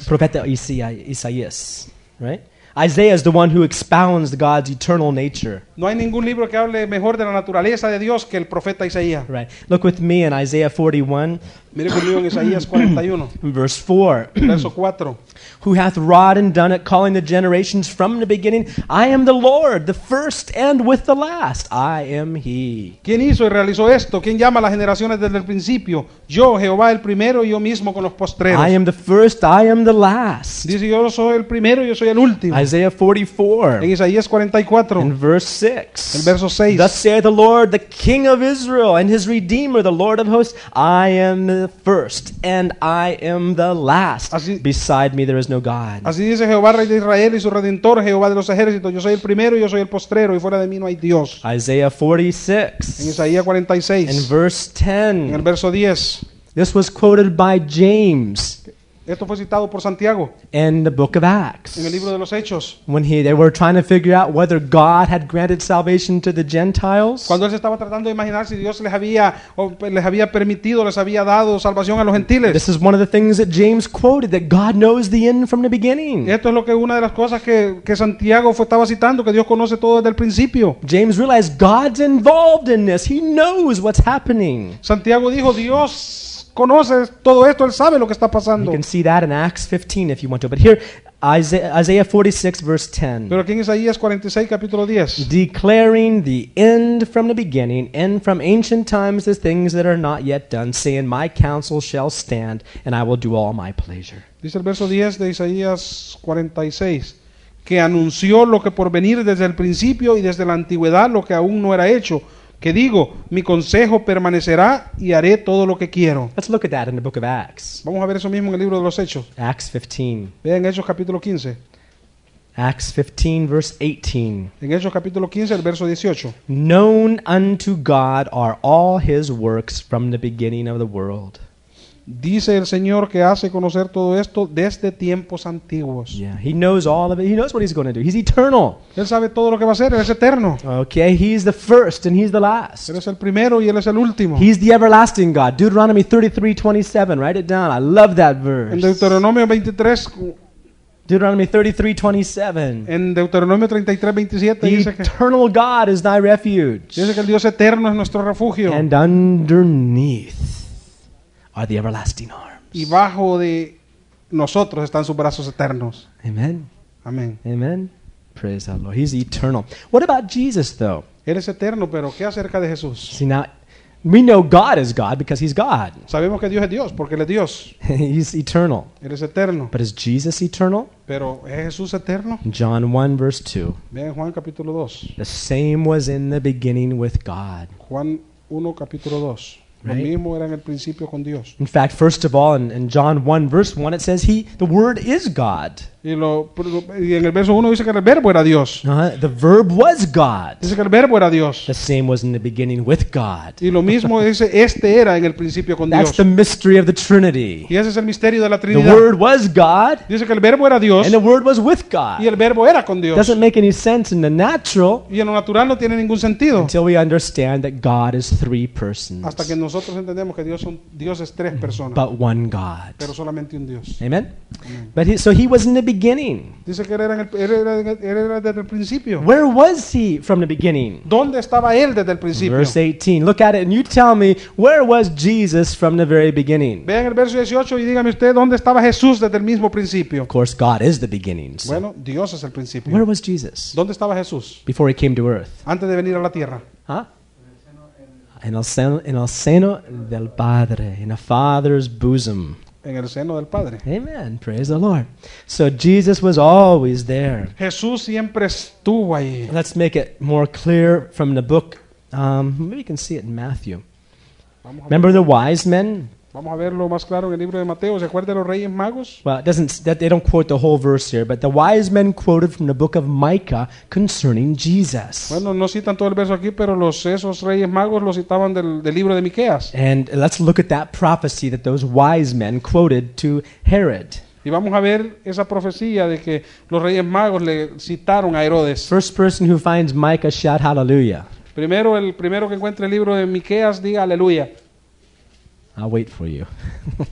Profeta Isaiah- Isaías, right? Isaiah is the one who expounds God's eternal nature. no hay ningún libro que hable mejor de la naturaleza de Dios que el profeta Isaías. Right. Look with me in Isaiah 41, Mire conmigo en Isaías 41, verse 4. verso 4. who hath wrought and done it, calling the generations from the beginning. I am the Lord, the first and with the last. I am He. ¿Quién hizo y realizó esto? ¿Quién llama a las generaciones desde el principio? Yo, Jehová el primero y yo mismo con los postreros. I am the first, I am the last. Dice yo soy el primero yo soy el último. Isaiah 44 En Isaías 44, and verse 6. el verso 6. Thus saith the Lord, the King of Israel, and his Redeemer, the Lord of hosts I am the first, and I am the last. Así- Beside me there is no God. Así dice Jehová, Rey de Israel y su Redentor, Jehová de los ejércitos. Yo soy el primero y yo soy el postrero y fuera de mí no hay Dios. Isaiah En 46 Isaías and 46, verse en el verso 10. This was quoted by James Esto fue citado por Santiago in the book of Acts. en el libro de los Hechos. When he, they were trying to figure out whether God had granted salvation to the Gentiles. Cuando él se estaba tratando de imaginar si Dios les había, o les había permitido, les había dado salvación a los gentiles. This is one of the things that James quoted that God knows the end from the beginning. Esto es lo que una de las cosas que, que Santiago fue, estaba citando, que Dios conoce todo desde el principio. James realized God's involved in this. He knows what's happening. Santiago dijo, Dios conoce todo esto, Él sabe lo que está You pasando. can see that in Acts 15 if you want to. But here, Isaiah, Isaiah 46, verse 10. Pero aquí en Isaías 46, capítulo 10. Declaring the end from the beginning, and from ancient times the things that are not yet done, saying, My counsel shall stand, and I will do all my pleasure. Dice el verso 10 de Isaías 46, que anunció lo que por venir desde el principio y desde la antigüedad lo que aún no era hecho. Que digo, mi consejo permanecerá y haré todo lo que quiero. Let's look at that in the book of Acts. Vamos a ver eso mismo en el libro de los Hechos. Acts 15. Vean Hechos capítulo 15. Acts 15, verse 18. En Hechos capítulo 15, el verso 18. Known unto God are all his works from the beginning of the world. Dice el Señor que hace conocer todo esto desde tiempos antiguos. Yeah, he knows all of it. He knows what he's going to do. He's eternal. Él sabe todo lo que va a hacer, Él es eterno. Okay, he's the first and he's the last. Él es el primero y Él es el último. He's the everlasting God. Deuteronomy 33, 27. Write it down. I love that En verse. Deuteronomio 23, Deuteronomy 33, 27. en Deuteronomio 33, 27 The dice que, eternal God is thy refuge. dice que el Dios eterno es nuestro refugio. And underneath are the everlasting arms. Y bajo de nosotros están sus brazos eternos. Amen. Amén. Amen. Praise the Lord. He's eternal. What about Jesus, though? Él es eterno, pero ¿qué acerca de Jesús? See, now, We know God is God because He's God. Sabemos que Dios es Dios porque Él es Dios. he's eternal. Él es eterno. But is Jesus eternal? Pero ¿es Jesús eterno? John 1, verse 2. Vean Juan capítulo 2. The same was in the beginning with God. Juan 1 capítulo 2. Lo Right. mismo era en el principio con Dios. In fact, first of all, in, in John 1, verse 1, it says, He, the Word is God. Y, lo, y en el verso 1 dice que el verbo era Dios. Uh, the Verb was God. Dice que el verbo era Dios. The same was in the beginning with God. Y lo mismo dice, este era en el principio con That's Dios. the mystery of the Trinity. Y ese es el misterio de la The Trinidad. Word was God, Dice que el verbo era Dios and the Word was with y God. el verbo era con Dios. Doesn't make any sense in the natural Y en lo natural no tiene ningún sentido. until we understand that God is three persons, Hasta que nosotros entendemos que Dios, son, Dios es tres personas, but one God. pero solamente un Dios. Amen? But he, so he was in the beginning. Dice que era, en el- era, era desde el principio. Where was he from the beginning? ¿Dónde estaba él desde el principio? Verse 18. Look at it and you tell me, where was Jesus from the very beginning? Vean el verso 18 y dígame usted dónde estaba Jesús desde el mismo principio. Of course, God is the beginning. so Bueno, Dios es el principio. where was Jesus ¿Dónde estaba Jesús before he came to earth? antes de venir a la tierra? Huh? En el seno, en el seno del Padre, in a Father's bosom. En el seno del Padre. Amen. Praise the Lord. So Jesus was always there. Jesús siempre estuvo ahí. Let's make it more clear from the book. Um, maybe you can see it in Matthew. Remember the wise men? Vamos a verlo más claro en el libro de Mateo. ¿Se acuerdan de los reyes magos? Well, it doesn't. That they don't quote the whole verse here, but the wise men quoted from the book of Micah concerning Jesus. Bueno, no citan todo el verso aquí, pero los, esos reyes magos lo citaban del, del libro de Miqueas. And let's look at that prophecy that those wise men quoted to Herod. Y vamos a ver esa profecía de que los reyes magos le citaron a Herodes. First person who finds Micah, shout hallelujah. Primero, el primero que encuentre el libro de Miqueas, diga aleluya. I'll wait for you.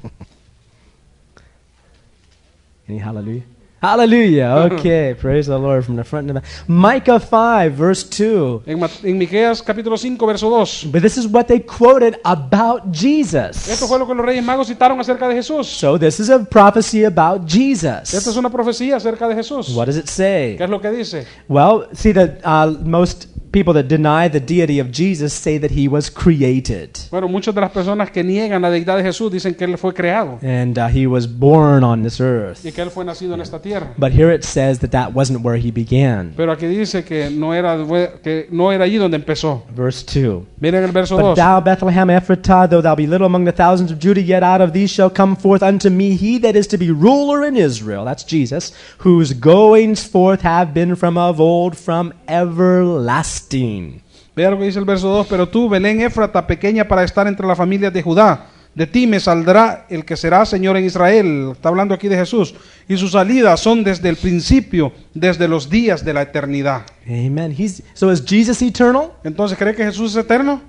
Any hallelujah? Hallelujah. Okay, praise the Lord from the front to the back. Micah 5, verse 2. En, en Miqueas capítulo 5, verso 2. But this is what they quoted about Jesus. Esto fue lo que los reyes magos citaron acerca de Jesús. So this is a prophecy about Esta Jesus. es una profecía acerca de Jesús. What does it say? ¿Qué es lo que dice? Well, see that uh, most people that deny the deity of Jesus say that he was created Bueno, muchas de las personas que niegan la deidad de Jesús dicen que Él fue creado and uh, he was born on this earth. y que Él fue nacido en esta tierra. But here it says that that wasn't where he began. Pero aquí dice que no era, que no era allí donde empezó. Verse 2. Miren el verso But thou, Bethlehem Ephratah, though thou be little among the thousands of Judah, yet out of thee shall come forth unto me he that is to be ruler in Israel. That's Jesus, whose goings forth have been from of old, from everlasting. Vea lo que dice el verso 2. Pero tú, Belén Éfrata, pequeña para estar entre las familias de Judá, de ti me saldrá el que será Señor en Israel. Está hablando aquí de Jesús. Y sus salidas son desde el principio, desde los días de la eternidad. Amen. He's, so is Jesus eternal? Entonces, ¿cree que Jesús es eterno?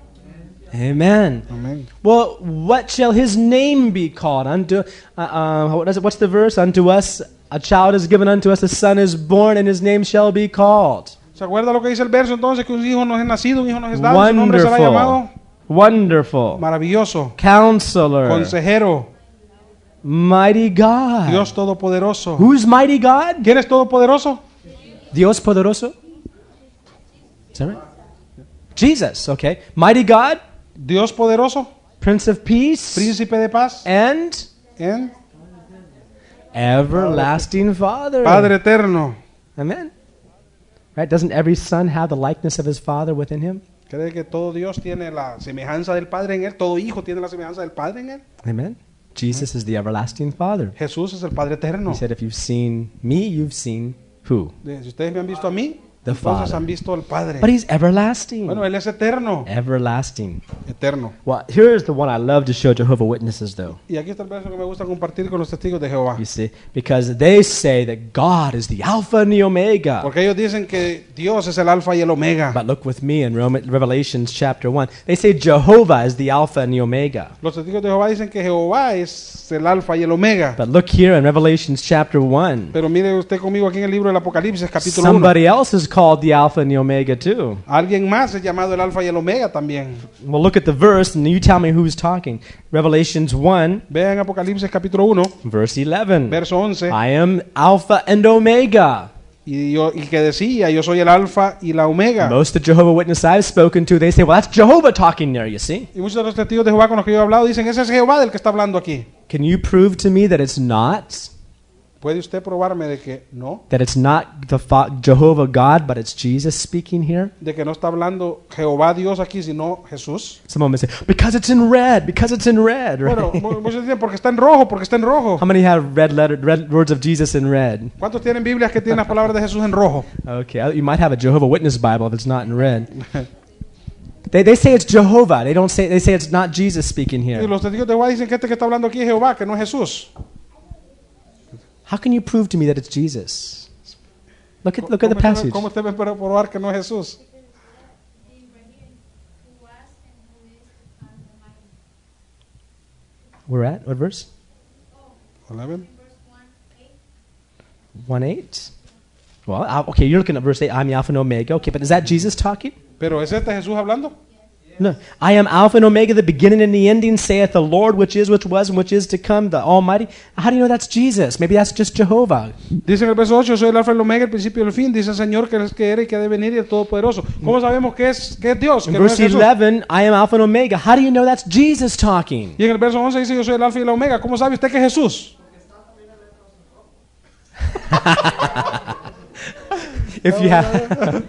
Amen. Amén. Well, what shall his name be called? Unto uh, uh? What's the verse? Unto us a child is given unto us, a son is born, and his name shall be called. ¿Se acuerda lo que dice el verso entonces? Que un hijo nos es nacido, un hijo nos es dado, su nombre será llamado Wonderful. Maravilloso, Counselor. consejero, Mighty God. Dios todopoderoso. Who's mighty God? ¿Quién es todopoderoso? Dios poderoso. Is that right? Jesus, okay. Mighty God, Dios poderoso, Prince of Peace, príncipe de paz, and ¿eh? everlasting Father. Padre eterno. Amen. Right? Doesn't every son have the likeness of his father within him? ¿Cree que todo Dios tiene la semejanza del Padre en él? ¿Todo hijo tiene la semejanza del Padre en él? Amen. Jesus is the everlasting Father. Jesús es el Padre eterno. He said, if you've seen me, you've seen who? Si ustedes me han visto a mí, The entonces Father. han visto al Padre. But he's everlasting. Bueno, Él es eterno. Everlasting. Eterno. Well, here's the one I love to show Jehovah Witnesses, though. Y aquí está el verso que me gusta compartir con los testigos de Jehová. You see, because they say that God is the Alpha and the Omega. Porque ellos dicen que Dios es el alfa y el omega. But look with me in Roman, Revelations chapter 1. They say Jehovah is the Alpha and the Omega. Los testigos de Jehová dicen que Jehová es el alfa y el omega. But look here in Revelations chapter 1. Pero mire usted conmigo aquí en el libro del Apocalipsis, capítulo 1. Somebody else is called the Alpha and the Omega too. Alguien más es llamado el alfa y el omega también. Well, look at the verse and you tell me who's talking. Revelations 1, Vean Apocalipsis capítulo 1, verse 11. verso 11. I am Alpha and Omega. Y, yo, y que decía, yo soy el alfa y la omega. Most of the Jehovah Witnesses I've spoken to, they say, well, that's Jehovah talking there, you see. Y muchos de los testigos de Jehová con los que yo he hablado dicen, ese es Jehová del que está hablando aquí. Can you prove to me that it's not? ¿Puede usted probarme de que no? That it's not the fa- Jehovah God, but it's Jesus speaking here? De que no está hablando Jehová Dios aquí, sino Jesús. Someone may say, because it's in red, because it's in red, right? Bueno, mu- muchos dicen porque está en rojo, porque está en rojo. How many have red letter, red words of Jesus in red? ¿Cuántos tienen Biblias que tienen las palabras de Jesús en rojo? Okay, uh, you might have a Jehovah Witness Bible if it's not in red. They, they say it's Jehovah. They don't say they say it's not Jesus speaking Y here. los testigos de Jehová dicen que este que está hablando aquí es Jehová, que no es Jesús. How can you prove to me that it's Jesus? Look at look at the passage. ¿Cómo usted me puede probar que no es Jesús? We're at what verse? 11. One eight. Well, okay, you're looking at verse eight. I'm the Alpha and Omega. Okay, but is that Jesus talking? Pero ¿es este Jesús hablando? No. I am Alpha and Omega, the beginning and the ending, saith the Lord, which is, which was, and which is to come, the Almighty. How do you know that's Jesus? Maybe that's just Jehovah. Dice en el verso 8, soy el alfa y el omega, el principio y el fin. Dice el Señor que es que era y que ha de venir y el Todopoderoso. ¿Cómo sabemos que es, que es Dios? In Que no es Jesús? 11, I am Alpha and Omega. How do you know that's Jesus talking? Y en el verso 11 dice, yo soy el alfa y la omega. ¿Cómo sabe usted que es Jesús? If you have.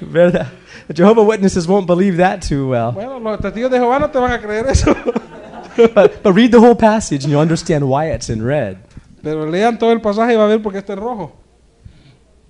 ¿Verdad? The Jehovah Witnesses won't believe that too well. Bueno, los testigos de Jehová no te van a creer eso. But, but read the whole passage and you'll understand why it's in red. Pero lean todo el pasaje y va a ver por qué está en rojo.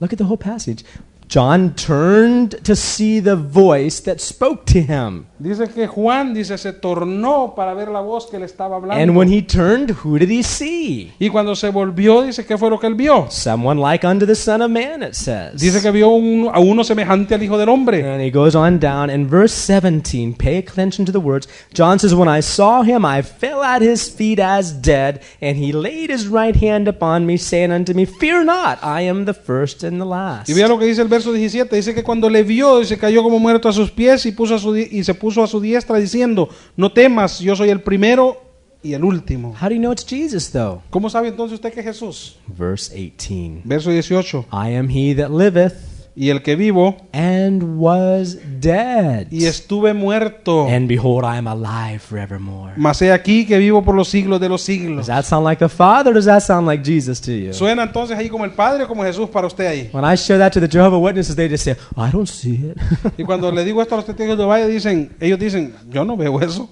Look at the whole passage. John turned to see the voice that spoke to him. Dice que Juan, dice, se tornó para ver la voz que le estaba hablando. And when he turned, who did he see? Y cuando se volvió, dice, ¿qué fue lo que él vio? Someone like unto the Son of Man, it says. Dice que vio un- a uno semejante al Hijo del Hombre. And he goes on down in verse 17. Pay attention to the words. John says, When I saw him, I fell at his feet as dead, and he laid his right hand upon me, saying unto me, Fear not, I am the first and the last. Y vea lo que dice el verso 17. Dice que cuando le vio, dice, cayó como muerto a sus pies y, puso a su y se puso a su diestra diciendo, no temas, yo soy el primero y el último. How do you know it's Jesus, though? ¿Cómo sabe entonces usted que es Jesús? Verse 18. Verso 18. I am he that liveth Y el que vivo and was dead. y estuve muerto, And behold, I am alive forevermore. mas he aquí que vivo por los siglos de los Does siglos. that sound like the Father or does that sound like Jesus to you? ¿Suena entonces ahí como el Padre o como Jesús para usted ahí? When I show that to the Jehovah Witnesses, they just say, I don't see it. Y cuando le digo esto a los testigos de Jehová, dicen, ellos dicen, yo no veo eso.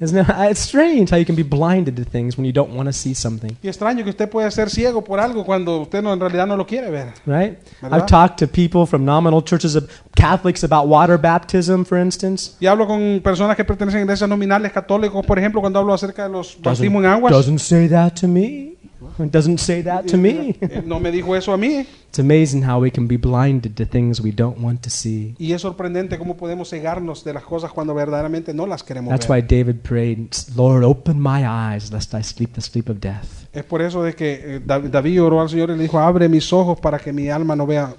Isn't it? It's strange how you can be blinded to things when you don't want to see something, Y extraño que usted pueda ser ciego por algo cuando usted no, en realidad no lo quiere ver. right? ¿Verdad? I've talked to people from nominal churches of Catholics about water baptism, for instance. Y hablo con personas que pertenecen a iglesias nominales católicos, por ejemplo, cuando hablo acerca de los bautismos en aguas. doesn't say that to me. It doesn't say that to me. No me dijo eso a mí. It's amazing how we can be blinded to things we don't want to see. Y es sorprendente cómo podemos cegarnos de las cosas cuando verdaderamente no las queremos That's ver. why David prayed, Lord, open my eyes lest I sleep the sleep of death. Es por eso de que eh, Dav- David oró al Señor y le dijo, abre mis ojos para que mi alma no vea,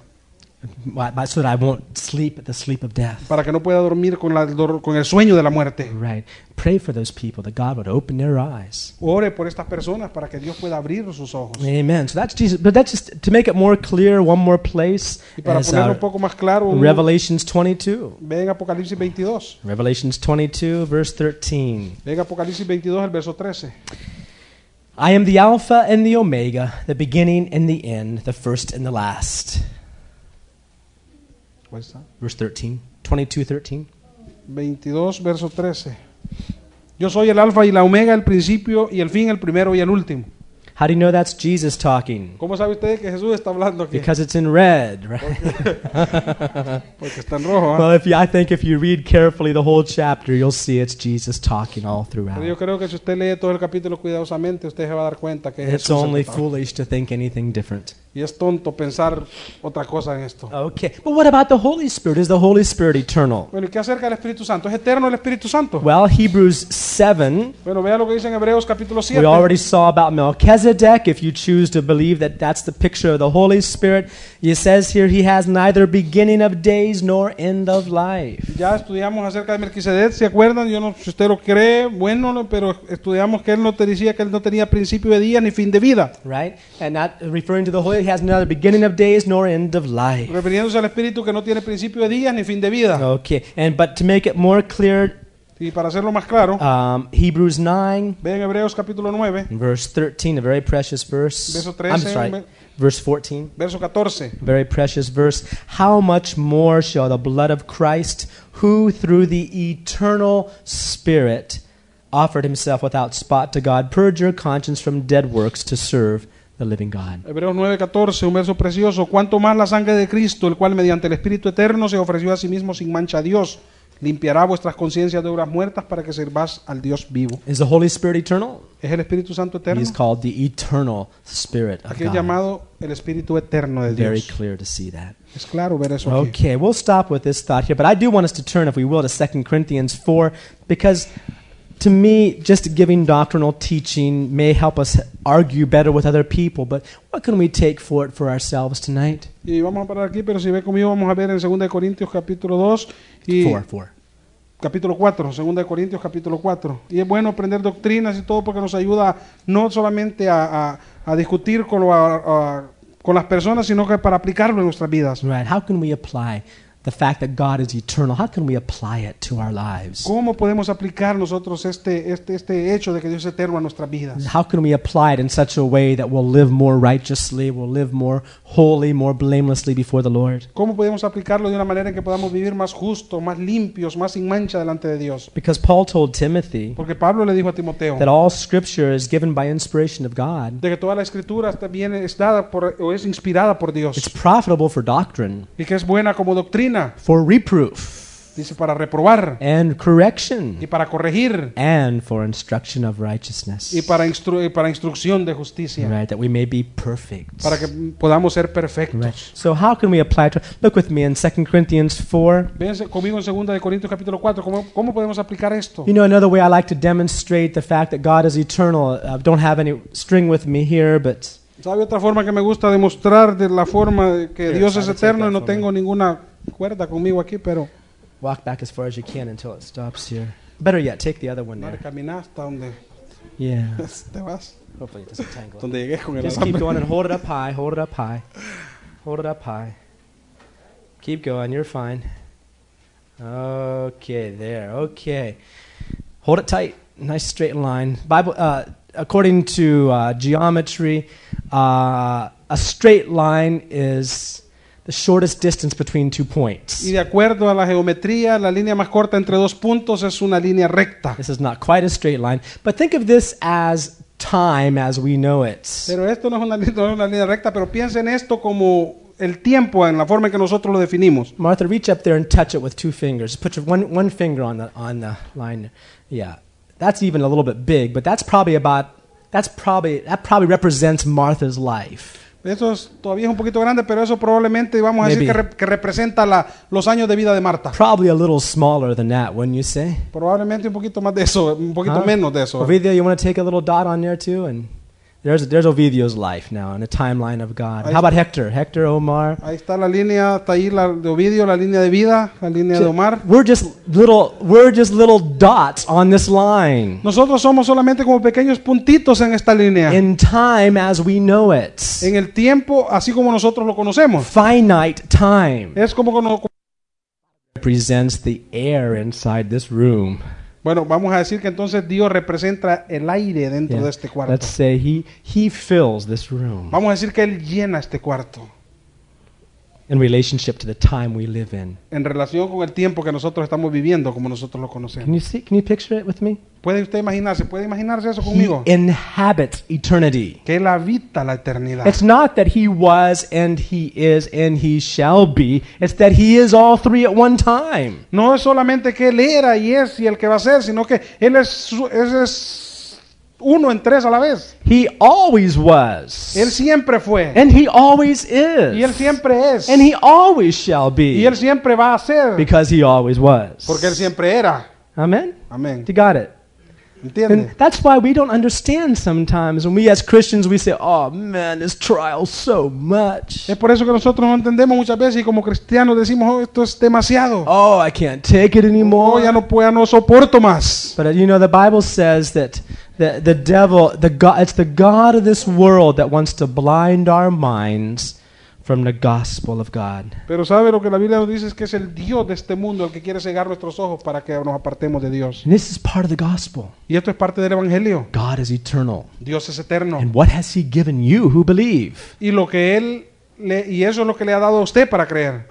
So that I won't sleep the sleep of death. para que no pueda dormir con, la, con el sueño de la muerte. Right. Pray for those people that God would open their eyes. Ore por estas personas para que Dios pueda abrir sus ojos. Amen. So that's Jesus. But that's just to make it more clear, one more place. Y para ponerlo uh, un poco más claro, un- Revelations 22. ve en Apocalipsis 22. Revelations 22, verse 13. Ve en Apocalipsis 22, el verso 13. I am the Alpha and the Omega, the beginning and the end, the first and the last. Está. Verse 13. 22, 13. 22, verso 13. Yo soy el alfa y la omega, el principio y el fin, el primero y el último. How do you know that's Jesus talking? ¿Cómo sabe usted que Jesús está hablando aquí? Because it's in red, right? Porque está en rojo. ¿ah? well, if you, I think if you read carefully the whole chapter, you'll see it's Jesus talking all Pero yo throughout. creo que si usted lee todo el capítulo cuidadosamente, usted se va a dar cuenta que It's Jesús only foolish to think anything different. Y es tonto pensar otra cosa en esto. Okay, but what about the Holy Spirit? Is the Holy Spirit eternal? Bueno, ¿y qué acerca del Espíritu Santo? ¿Es eterno el Espíritu Santo? Well, Hebrews 7, Bueno, vea lo que dice en Hebreos capítulo 7. we already saw about Melchizedek. Melchizedek, if you choose to believe that that's the picture of the Holy Spirit, He says here he has neither beginning of days nor end of life. Ya estudiamos acerca de Melquisedec, ¿se acuerdan? Yo no, si usted lo cree, bueno, no, pero estudiamos que él no te decía que él no tenía principio de día ni fin de vida. Right? And not referring to the Holy, he has neither beginning of days nor end of life. Refiriéndose al Espíritu que no tiene principio de días ni fin de vida. Okay, and but to make it more clear, Y para hacerlo más claro, um, Hebrews 9, ve en Hebreos capítulo 9, verse 13, a very precious verse. Verso I'm 13, sorry, ve- verse 14. verso 14. Very precious verse. How much more shall the blood of Christ, who through the eternal Spirit offered himself without spot to God, purge your conscience from dead works to serve the living God? Hebreos 9, 14, un verso precioso. Cuanto más la sangre de Cristo, el cual mediante el Espíritu Eterno se ofreció a sí mismo sin mancha a Dios, limpiará vuestras conciencias de obras muertas para que sirváis al Dios vivo. Is the Holy Spirit eternal? Es el Espíritu Santo eterno. He is called the eternal Spirit of Aquí es God. llamado el Espíritu Eterno de Very Dios. clear to see that. Es claro ver eso aquí. Okay, we'll stop with this thought here, but I do want us to turn, if we will, to 2 Corinthians 4, because to me, just giving doctrinal teaching may help us argue better with other people, but what can we take for it for ourselves tonight? Y vamos a parar aquí, pero si ve conmigo vamos a ver en 2 de Corintios capítulo 2 y 4, 4. capítulo 4, 2 de Corintios capítulo 4. Y es bueno aprender doctrinas y todo porque nos ayuda no solamente a, a- a discutir con, lo- a- con las personas, sino que para aplicarlo en nuestras vidas. Right. How can we apply the fact that God is eternal? How can we apply it to our lives? ¿Cómo podemos aplicar nosotros este, este, este hecho de que Dios es eterno a nuestras vidas? How can we apply it in such a way that we'll live more righteously, we'll live more holy, more blamelessly before the Lord? ¿Cómo podemos aplicarlo de una manera en que podamos vivir más justos, más limpios, más sin mancha delante de Dios? Because Paul told Timothy Porque Pablo le dijo a Timoteo that all scripture is given by inspiration of God. de que toda la escritura es dada por, o es inspirada por It's profitable for doctrine, y que es buena como doctrina, for reproof, dice para reprobar and correction, y para corregir and for instruction of righteousness. y para, instru- para instrucción de justicia, Right, that we may be perfect. para que podamos ser Right. So how can we apply? To, look with me in 2 Corinthians 4. Véanse conmigo en 2 de Corintios capítulo 4, ¿cómo, cómo podemos aplicar esto? You know, another way I like to demonstrate the fact that God is eternal. I don't have any string with me here, but ¿Sabe otra forma que me gusta demostrar de la forma que Dios es eterno y no tengo ninguna cuerda conmigo aquí, pero walk back as far as you can until it stops here. Better yet, take the other one no there. caminar hasta donde Yeah. te vas, Hopefully it doesn't tangle. donde llegues con el Just keep alambre. going and hold it up high. Hold it up high. Hold it up high. Keep going. You're fine. Okay, there. Okay. Hold it tight. Nice straight line. Bible. Uh, according to uh, geometry, uh, a straight line is the shortest distance between two points. Y de acuerdo a la geometría, la línea más corta entre dos puntos es una línea recta. This is not quite a straight line, but think of this as time as we know it. Pero esto no es una, no es una línea recta, pero piensen esto como el tiempo en la forma en que nosotros lo definimos. Martha, reach up there and touch it with two fingers. Put your one, one finger on the on the line. Yeah, that's even a little bit big, but that's probably about that's probably that probably represents Martha's life. Eso es, todavía es un poquito grande, pero eso probablemente vamos a decir Maybe. que, re- que representa la- los años de vida de Marta. Probably a little smaller than that, wouldn't you say? Probablemente un poquito más de eso, un poquito Huh? menos de eso. Ovidio, you want to take a little dot on there too, and there's there's Ovidio's life now in the timeline of God. Ahí How about Hector? Hector, Omar. Ahí está la línea, está ahí la de Ovidio, la línea de vida, la línea de Omar. We're just little we're just little dots on this line Nosotros somos solamente como pequeños puntitos en esta línea. in time as we know it. En el tiempo, así como nosotros lo conocemos. finite time Es como represents the air inside this room. Bueno, vamos a decir que entonces Dios representa el aire dentro Yeah. de este cuarto. Let's say he he fills this room Vamos a decir que Él llena este cuarto in relationship to the time we live in. en relación con el tiempo que nosotros estamos viviendo como nosotros lo Can conocemos. you see? Can you picture it with me? ¿Puede usted imaginarse? ¿Puede imaginarse eso He conmigo? inhabits eternity. Que Él habita la eternidad. It's not that he was and he is and he shall be. It's that he is all three at one time. No es solamente que Él era y es y el que va a ser, sino que Él es, su- es, es uno en tres a la vez. He always was. Él siempre fue. And he always is. Y Él siempre es. And he always shall be. Y. Él siempre va a ser. Because he always was. Porque Él siempre era. Amen? Amén. You got it. ¿Entiende? And that's why we don't understand sometimes when we as Christians we say, "Oh man, this trial so much. Es por eso que nosotros no entendemos muchas veces y como cristianos decimos, oh, esto es demasiado. Oh, I can't take it Oh, anymore." ya no puedo, no soporto más. But uh, you know, the Bible says that the, the devil, the God, it's the God of this world that wants to blind our minds from the gospel of God. Pero sabe lo que la Biblia nos dice es que es el Dios de este mundo el que quiere cegar nuestros ojos para que nos apartemos de Dios. And this is part of the gospel. Y esto es parte del Evangelio. God is eternal. Dios es eterno. And what has He given you who believe? Y lo que Él le, y eso es lo que le ha dado a usted para creer.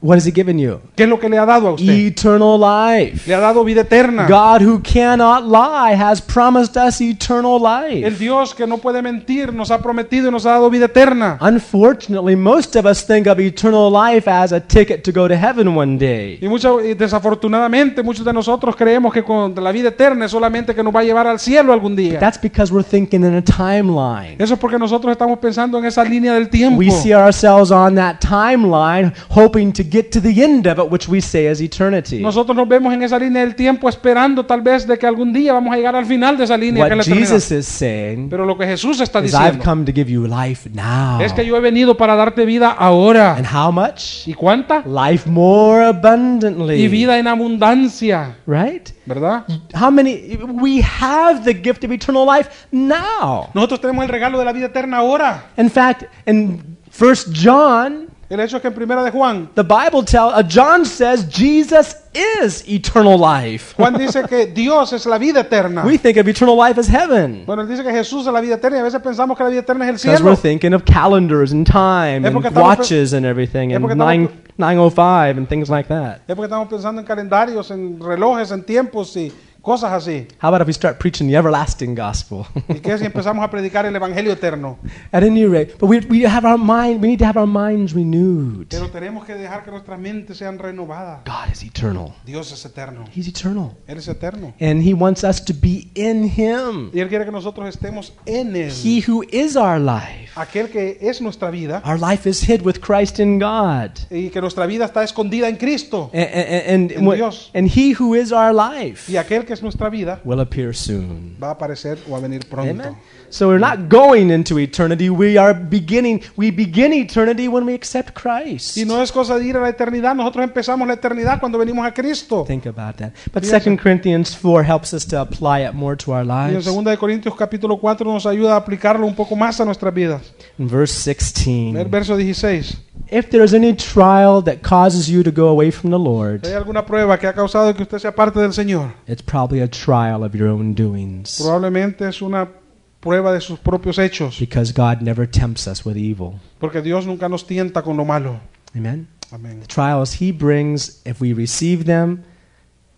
What has He given you? ¿Qué es lo que le ha dado a usted? Eternal life. Le ha dado vida eterna. God who cannot lie has promised us eternal El life. Dios que no puede mentir nos ha prometido y nos ha dado vida eterna. Unfortunately, most of us think of eternal life as a ticket to go to heaven one day. Y, mucho- y desafortunadamente muchos de nosotros creemos que con la vida eterna es solamente que nos va a llevar al cielo algún día. That's because we're thinking in a timeline. Eso es porque nosotros estamos pensando en esa línea del tiempo. We see ourselves on that timeline, hoping to get to the end of it, which we say is eternity. Nosotros nos vemos en esa línea del tiempo esperando tal vez de que algún día vamos a llegar al final de esa línea que es What la. Jesus is saying Pero lo que Jesús está is, I've diciendo come to give you life now. es que yo he venido para darte vida ahora. And how much? ¿Y cuánta? Life more abundantly. Y vida en abundancia, Right? ¿verdad? How many? We have the gift of eternal life now. Nosotros tenemos el regalo de la vida eterna ahora. In fact, in First John, El hecho es que en primera de Juan, the Bible tells, uh, John says Jesus is eternal life. Juan dice que Dios es la vida eterna. We think of eternal life as heaven. Bueno, él dice que Jesús es la vida eterna y a veces pensamos que la vida eterna es el Because we're thinking of calendars and time Es and estamos watches and everything es and porque estamos nine, 905 and things like that. Es porque estamos pensando en calendarios, en relojes, en tiempos y cosas así. How about if we start preaching the everlasting gospel? ¿Y qué si empezamos a predicar el evangelio eterno? At any rate, but we, we have our mind, we need to have our minds renewed. Pero tenemos que dejar que nuestras mentes sean renovadas. God is eternal. Dios es eterno. He's eternal. Él es eterno. And He wants us to be in Him. Y Él quiere que nosotros estemos en Él. He who is our life. Aquel que es nuestra vida Our life is hid with Christ in God. y que nuestra vida está escondida en Cristo. And, and, En Dios. and He who is our life Y aquel que es nuestra vida will appear soon. va a aparecer o a venir pronto. Amen. So we're not going into eternity. We are beginning. We begin eternity when we accept Christ. Y no es cosa de ir a la eternidad. Nosotros empezamos la eternidad cuando venimos a Cristo. Think about that. But Yes, Second Corinthians 4 helps us to apply it more to our Y en lives. 2 de Corintios capítulo 4 nos ayuda a aplicarlo un poco más a nuestras vidas. In verse El 16, verso 16. If there is any trial that causes you to go away from the Lord, Si hay alguna prueba que ha causado que usted sea parte del Señor, it's probably a trial of your own doings. probablemente es una prueba de sus propios hechos, Because God never tempts us with evil. porque Dios nunca nos tienta con lo malo. Amen. Amén. The trials He brings, if we receive them,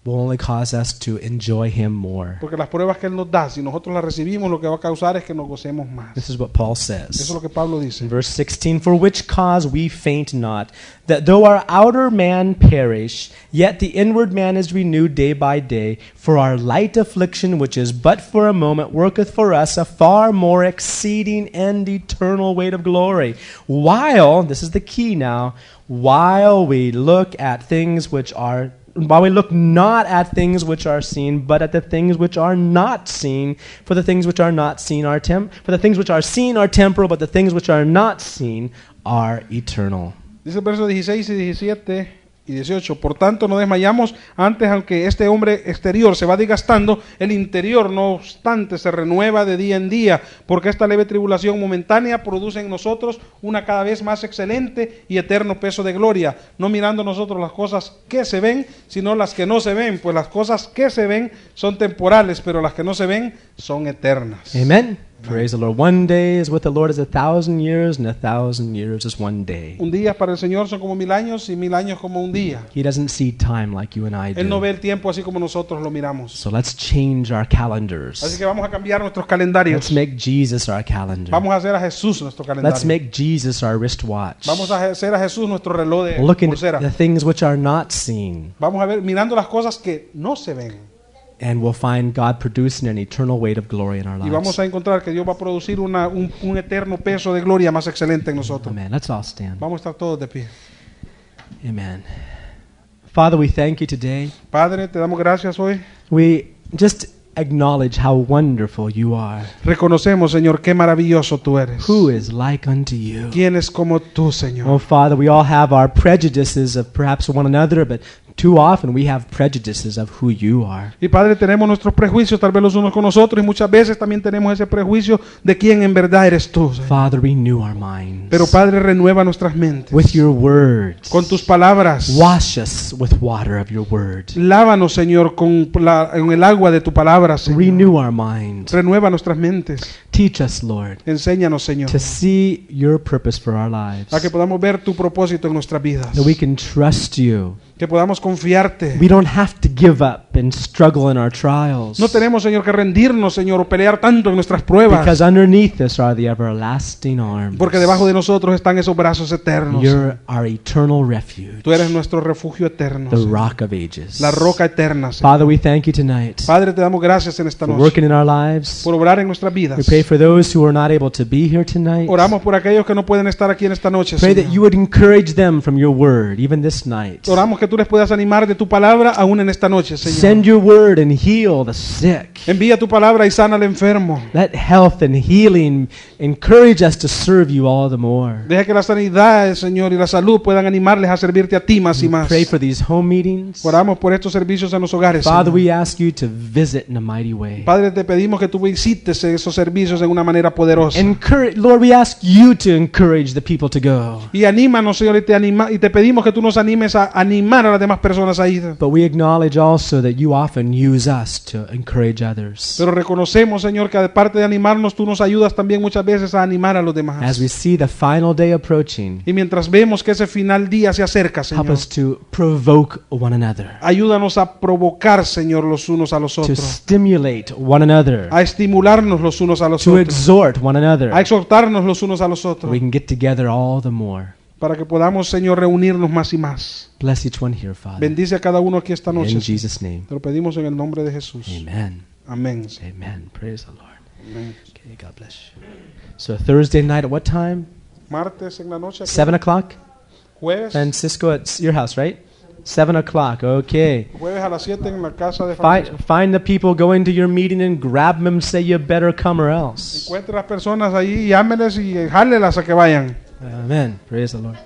will only cause us to enjoy Him more. Porque las pruebas que Él nos da, si nosotros las recibimos, lo que va a causar es que nos gocemos más. This is what Paul Eso es says. lo que Pablo In verse 16, for which cause we faint not, that though our outer man perish, yet the inward man is renewed day by day. For our light affliction, which is but for a moment, worketh for us a far more exceeding and eternal weight of glory. While, this is the key now, while we look at things which are while we look not at things which are seen, but at the things which are not seen. For the things which are not seen are temp- for the things which are seen are temporal, but the things which are not seen are eternal. Dice el verso 16 y 17 y 18. Por tanto, no desmayamos antes, aunque este hombre exterior se va desgastando, el interior, no obstante, se renueva de día en día, porque esta leve tribulación momentánea produce en nosotros una cada vez más excelente y eterno peso de gloria, no mirando nosotros las cosas que se ven, sino las que no se ven, pues las cosas que se ven son temporales, pero las que no se ven son eternas. Amen. Praise the Lord. One day is with the Lord as a thousand years, and a thousand years is one day. Un día para el Señor son como mil años y mil años como un día. He doesn't see time like you and I Él no do. ve el tiempo así como nosotros lo miramos. So let's change our Así calendars. que vamos a cambiar nuestros calendarios. Let's make Jesus our calendar. Vamos a hacer a Jesús nuestro Let's calendario. make Jesus our wristwatch. Vamos a hacer a Jesús nuestro reloj de Looking at pulsera. the things which are not seen, Vamos a ver mirando las cosas que no se ven. And we'll find God producing an eternal weight of glory in our lives. Y vamos a encontrar que Dios va a producir una- un, un eterno peso de gloria más excelente en nosotros. Amen. Let's all stand. Vamos a estar todos de pie. Amen. Father, we thank you today. Padre, te damos gracias hoy. We just acknowledge how wonderful you are. Reconocemos, Señor, qué maravilloso tú eres. Who is like unto you? ¿Quién es como tú, Señor? Oh, Father, we all have our prejudices of perhaps one another, but too often we have prejudices of who you are. Y Padre, tenemos nuestros prejuicios, tal vez los unos con nosotros, y muchas veces también tenemos ese prejuicio de quién en verdad eres tú. Señor. Father, renew our minds Pero Padre, renueva nuestras mentes with your words. con tus palabras. Wash us with water of your word. Lávanos, Señor, con, la- con el agua de tu palabra, Señor. Renew our minds. Renueva nuestras mentes. Teach us, Lord, Enséñanos, Señor, to see your purpose for our lives. a que podamos ver tu propósito en nuestras vidas. That we can trust you. Que podamos confiarte. We don't have to give up and struggle in our trials. No tenemos, Señor, que rendirnos, Señor, o pelear tanto en nuestras pruebas. Because underneath us are the everlasting arms. Porque debajo de nosotros están esos brazos eternos. You're our eternal refuge, Tú eres nuestro refugio eterno. the rock of ages. La roca eterna. Señor. Father, we thank you tonight Padre, te damos gracias en esta for noche working in our lives. por obrar en nuestras We vidas. pray for those who are not able to be here tonight. Oramos por aquellos que no pueden estar aquí en esta noche. Pray that Señor. you would encourage them from your word, even this night. Oramos que tú les puedas animar de tu palabra aún en esta noche, Señor. Send your word and heal the sick. Envía tu palabra y sana al enfermo. Let health and healing encourage us to serve you all the more. Deja que la sanidad, Señor, y la salud puedan animarles a servirte a ti más y más. Pray for these home meetings. Oramos por estos servicios en los hogares. Father, we ask you to visit in a mighty way. Padre, te pedimos que tú visites esos servicios en una manera poderosa. Encourage, Lord, we ask you to encourage the people to go. Y anímanos, Señor, y te, anima, y te pedimos que tú nos animes a animar a las demás personas a ir. But we acknowledge also that you often use us to encourage others. Pero reconocemos, Señor, que aparte de animarnos, tú nos ayudas también muchas veces a animar a los demás. As we see the final day approaching, Y mientras vemos que ese final día se acerca, help Señor, us to provoke one another, ayúdanos a provocar, Señor, los unos a los to otros, stimulate one another, a estimularnos los unos a los to otros, exhort one another. a exhortarnos los unos a los otros, We can get together all the more. Para que podamos, Señor, reunirnos más y más. Bless each one here, Father. Bendice a cada uno aquí esta noche. In. Jesus' name. Te lo pedimos en el nombre de Jesús. Amen. Amén. Amen. Praise the Lord. Amén. Okay, God bless you. So Thursday night at what time? Martes en la noche. Seven o'clock? Jueves. Francisco, it's your house, right? Seven o'clock. Okay. Jueves a las 7 en la casa de Find, Francisco. find the people, go into your meeting and grab them and say you better come or else. Encuentre las personas ahí, llámeles y jálelas a que vayan. Amen. Praise the Lord.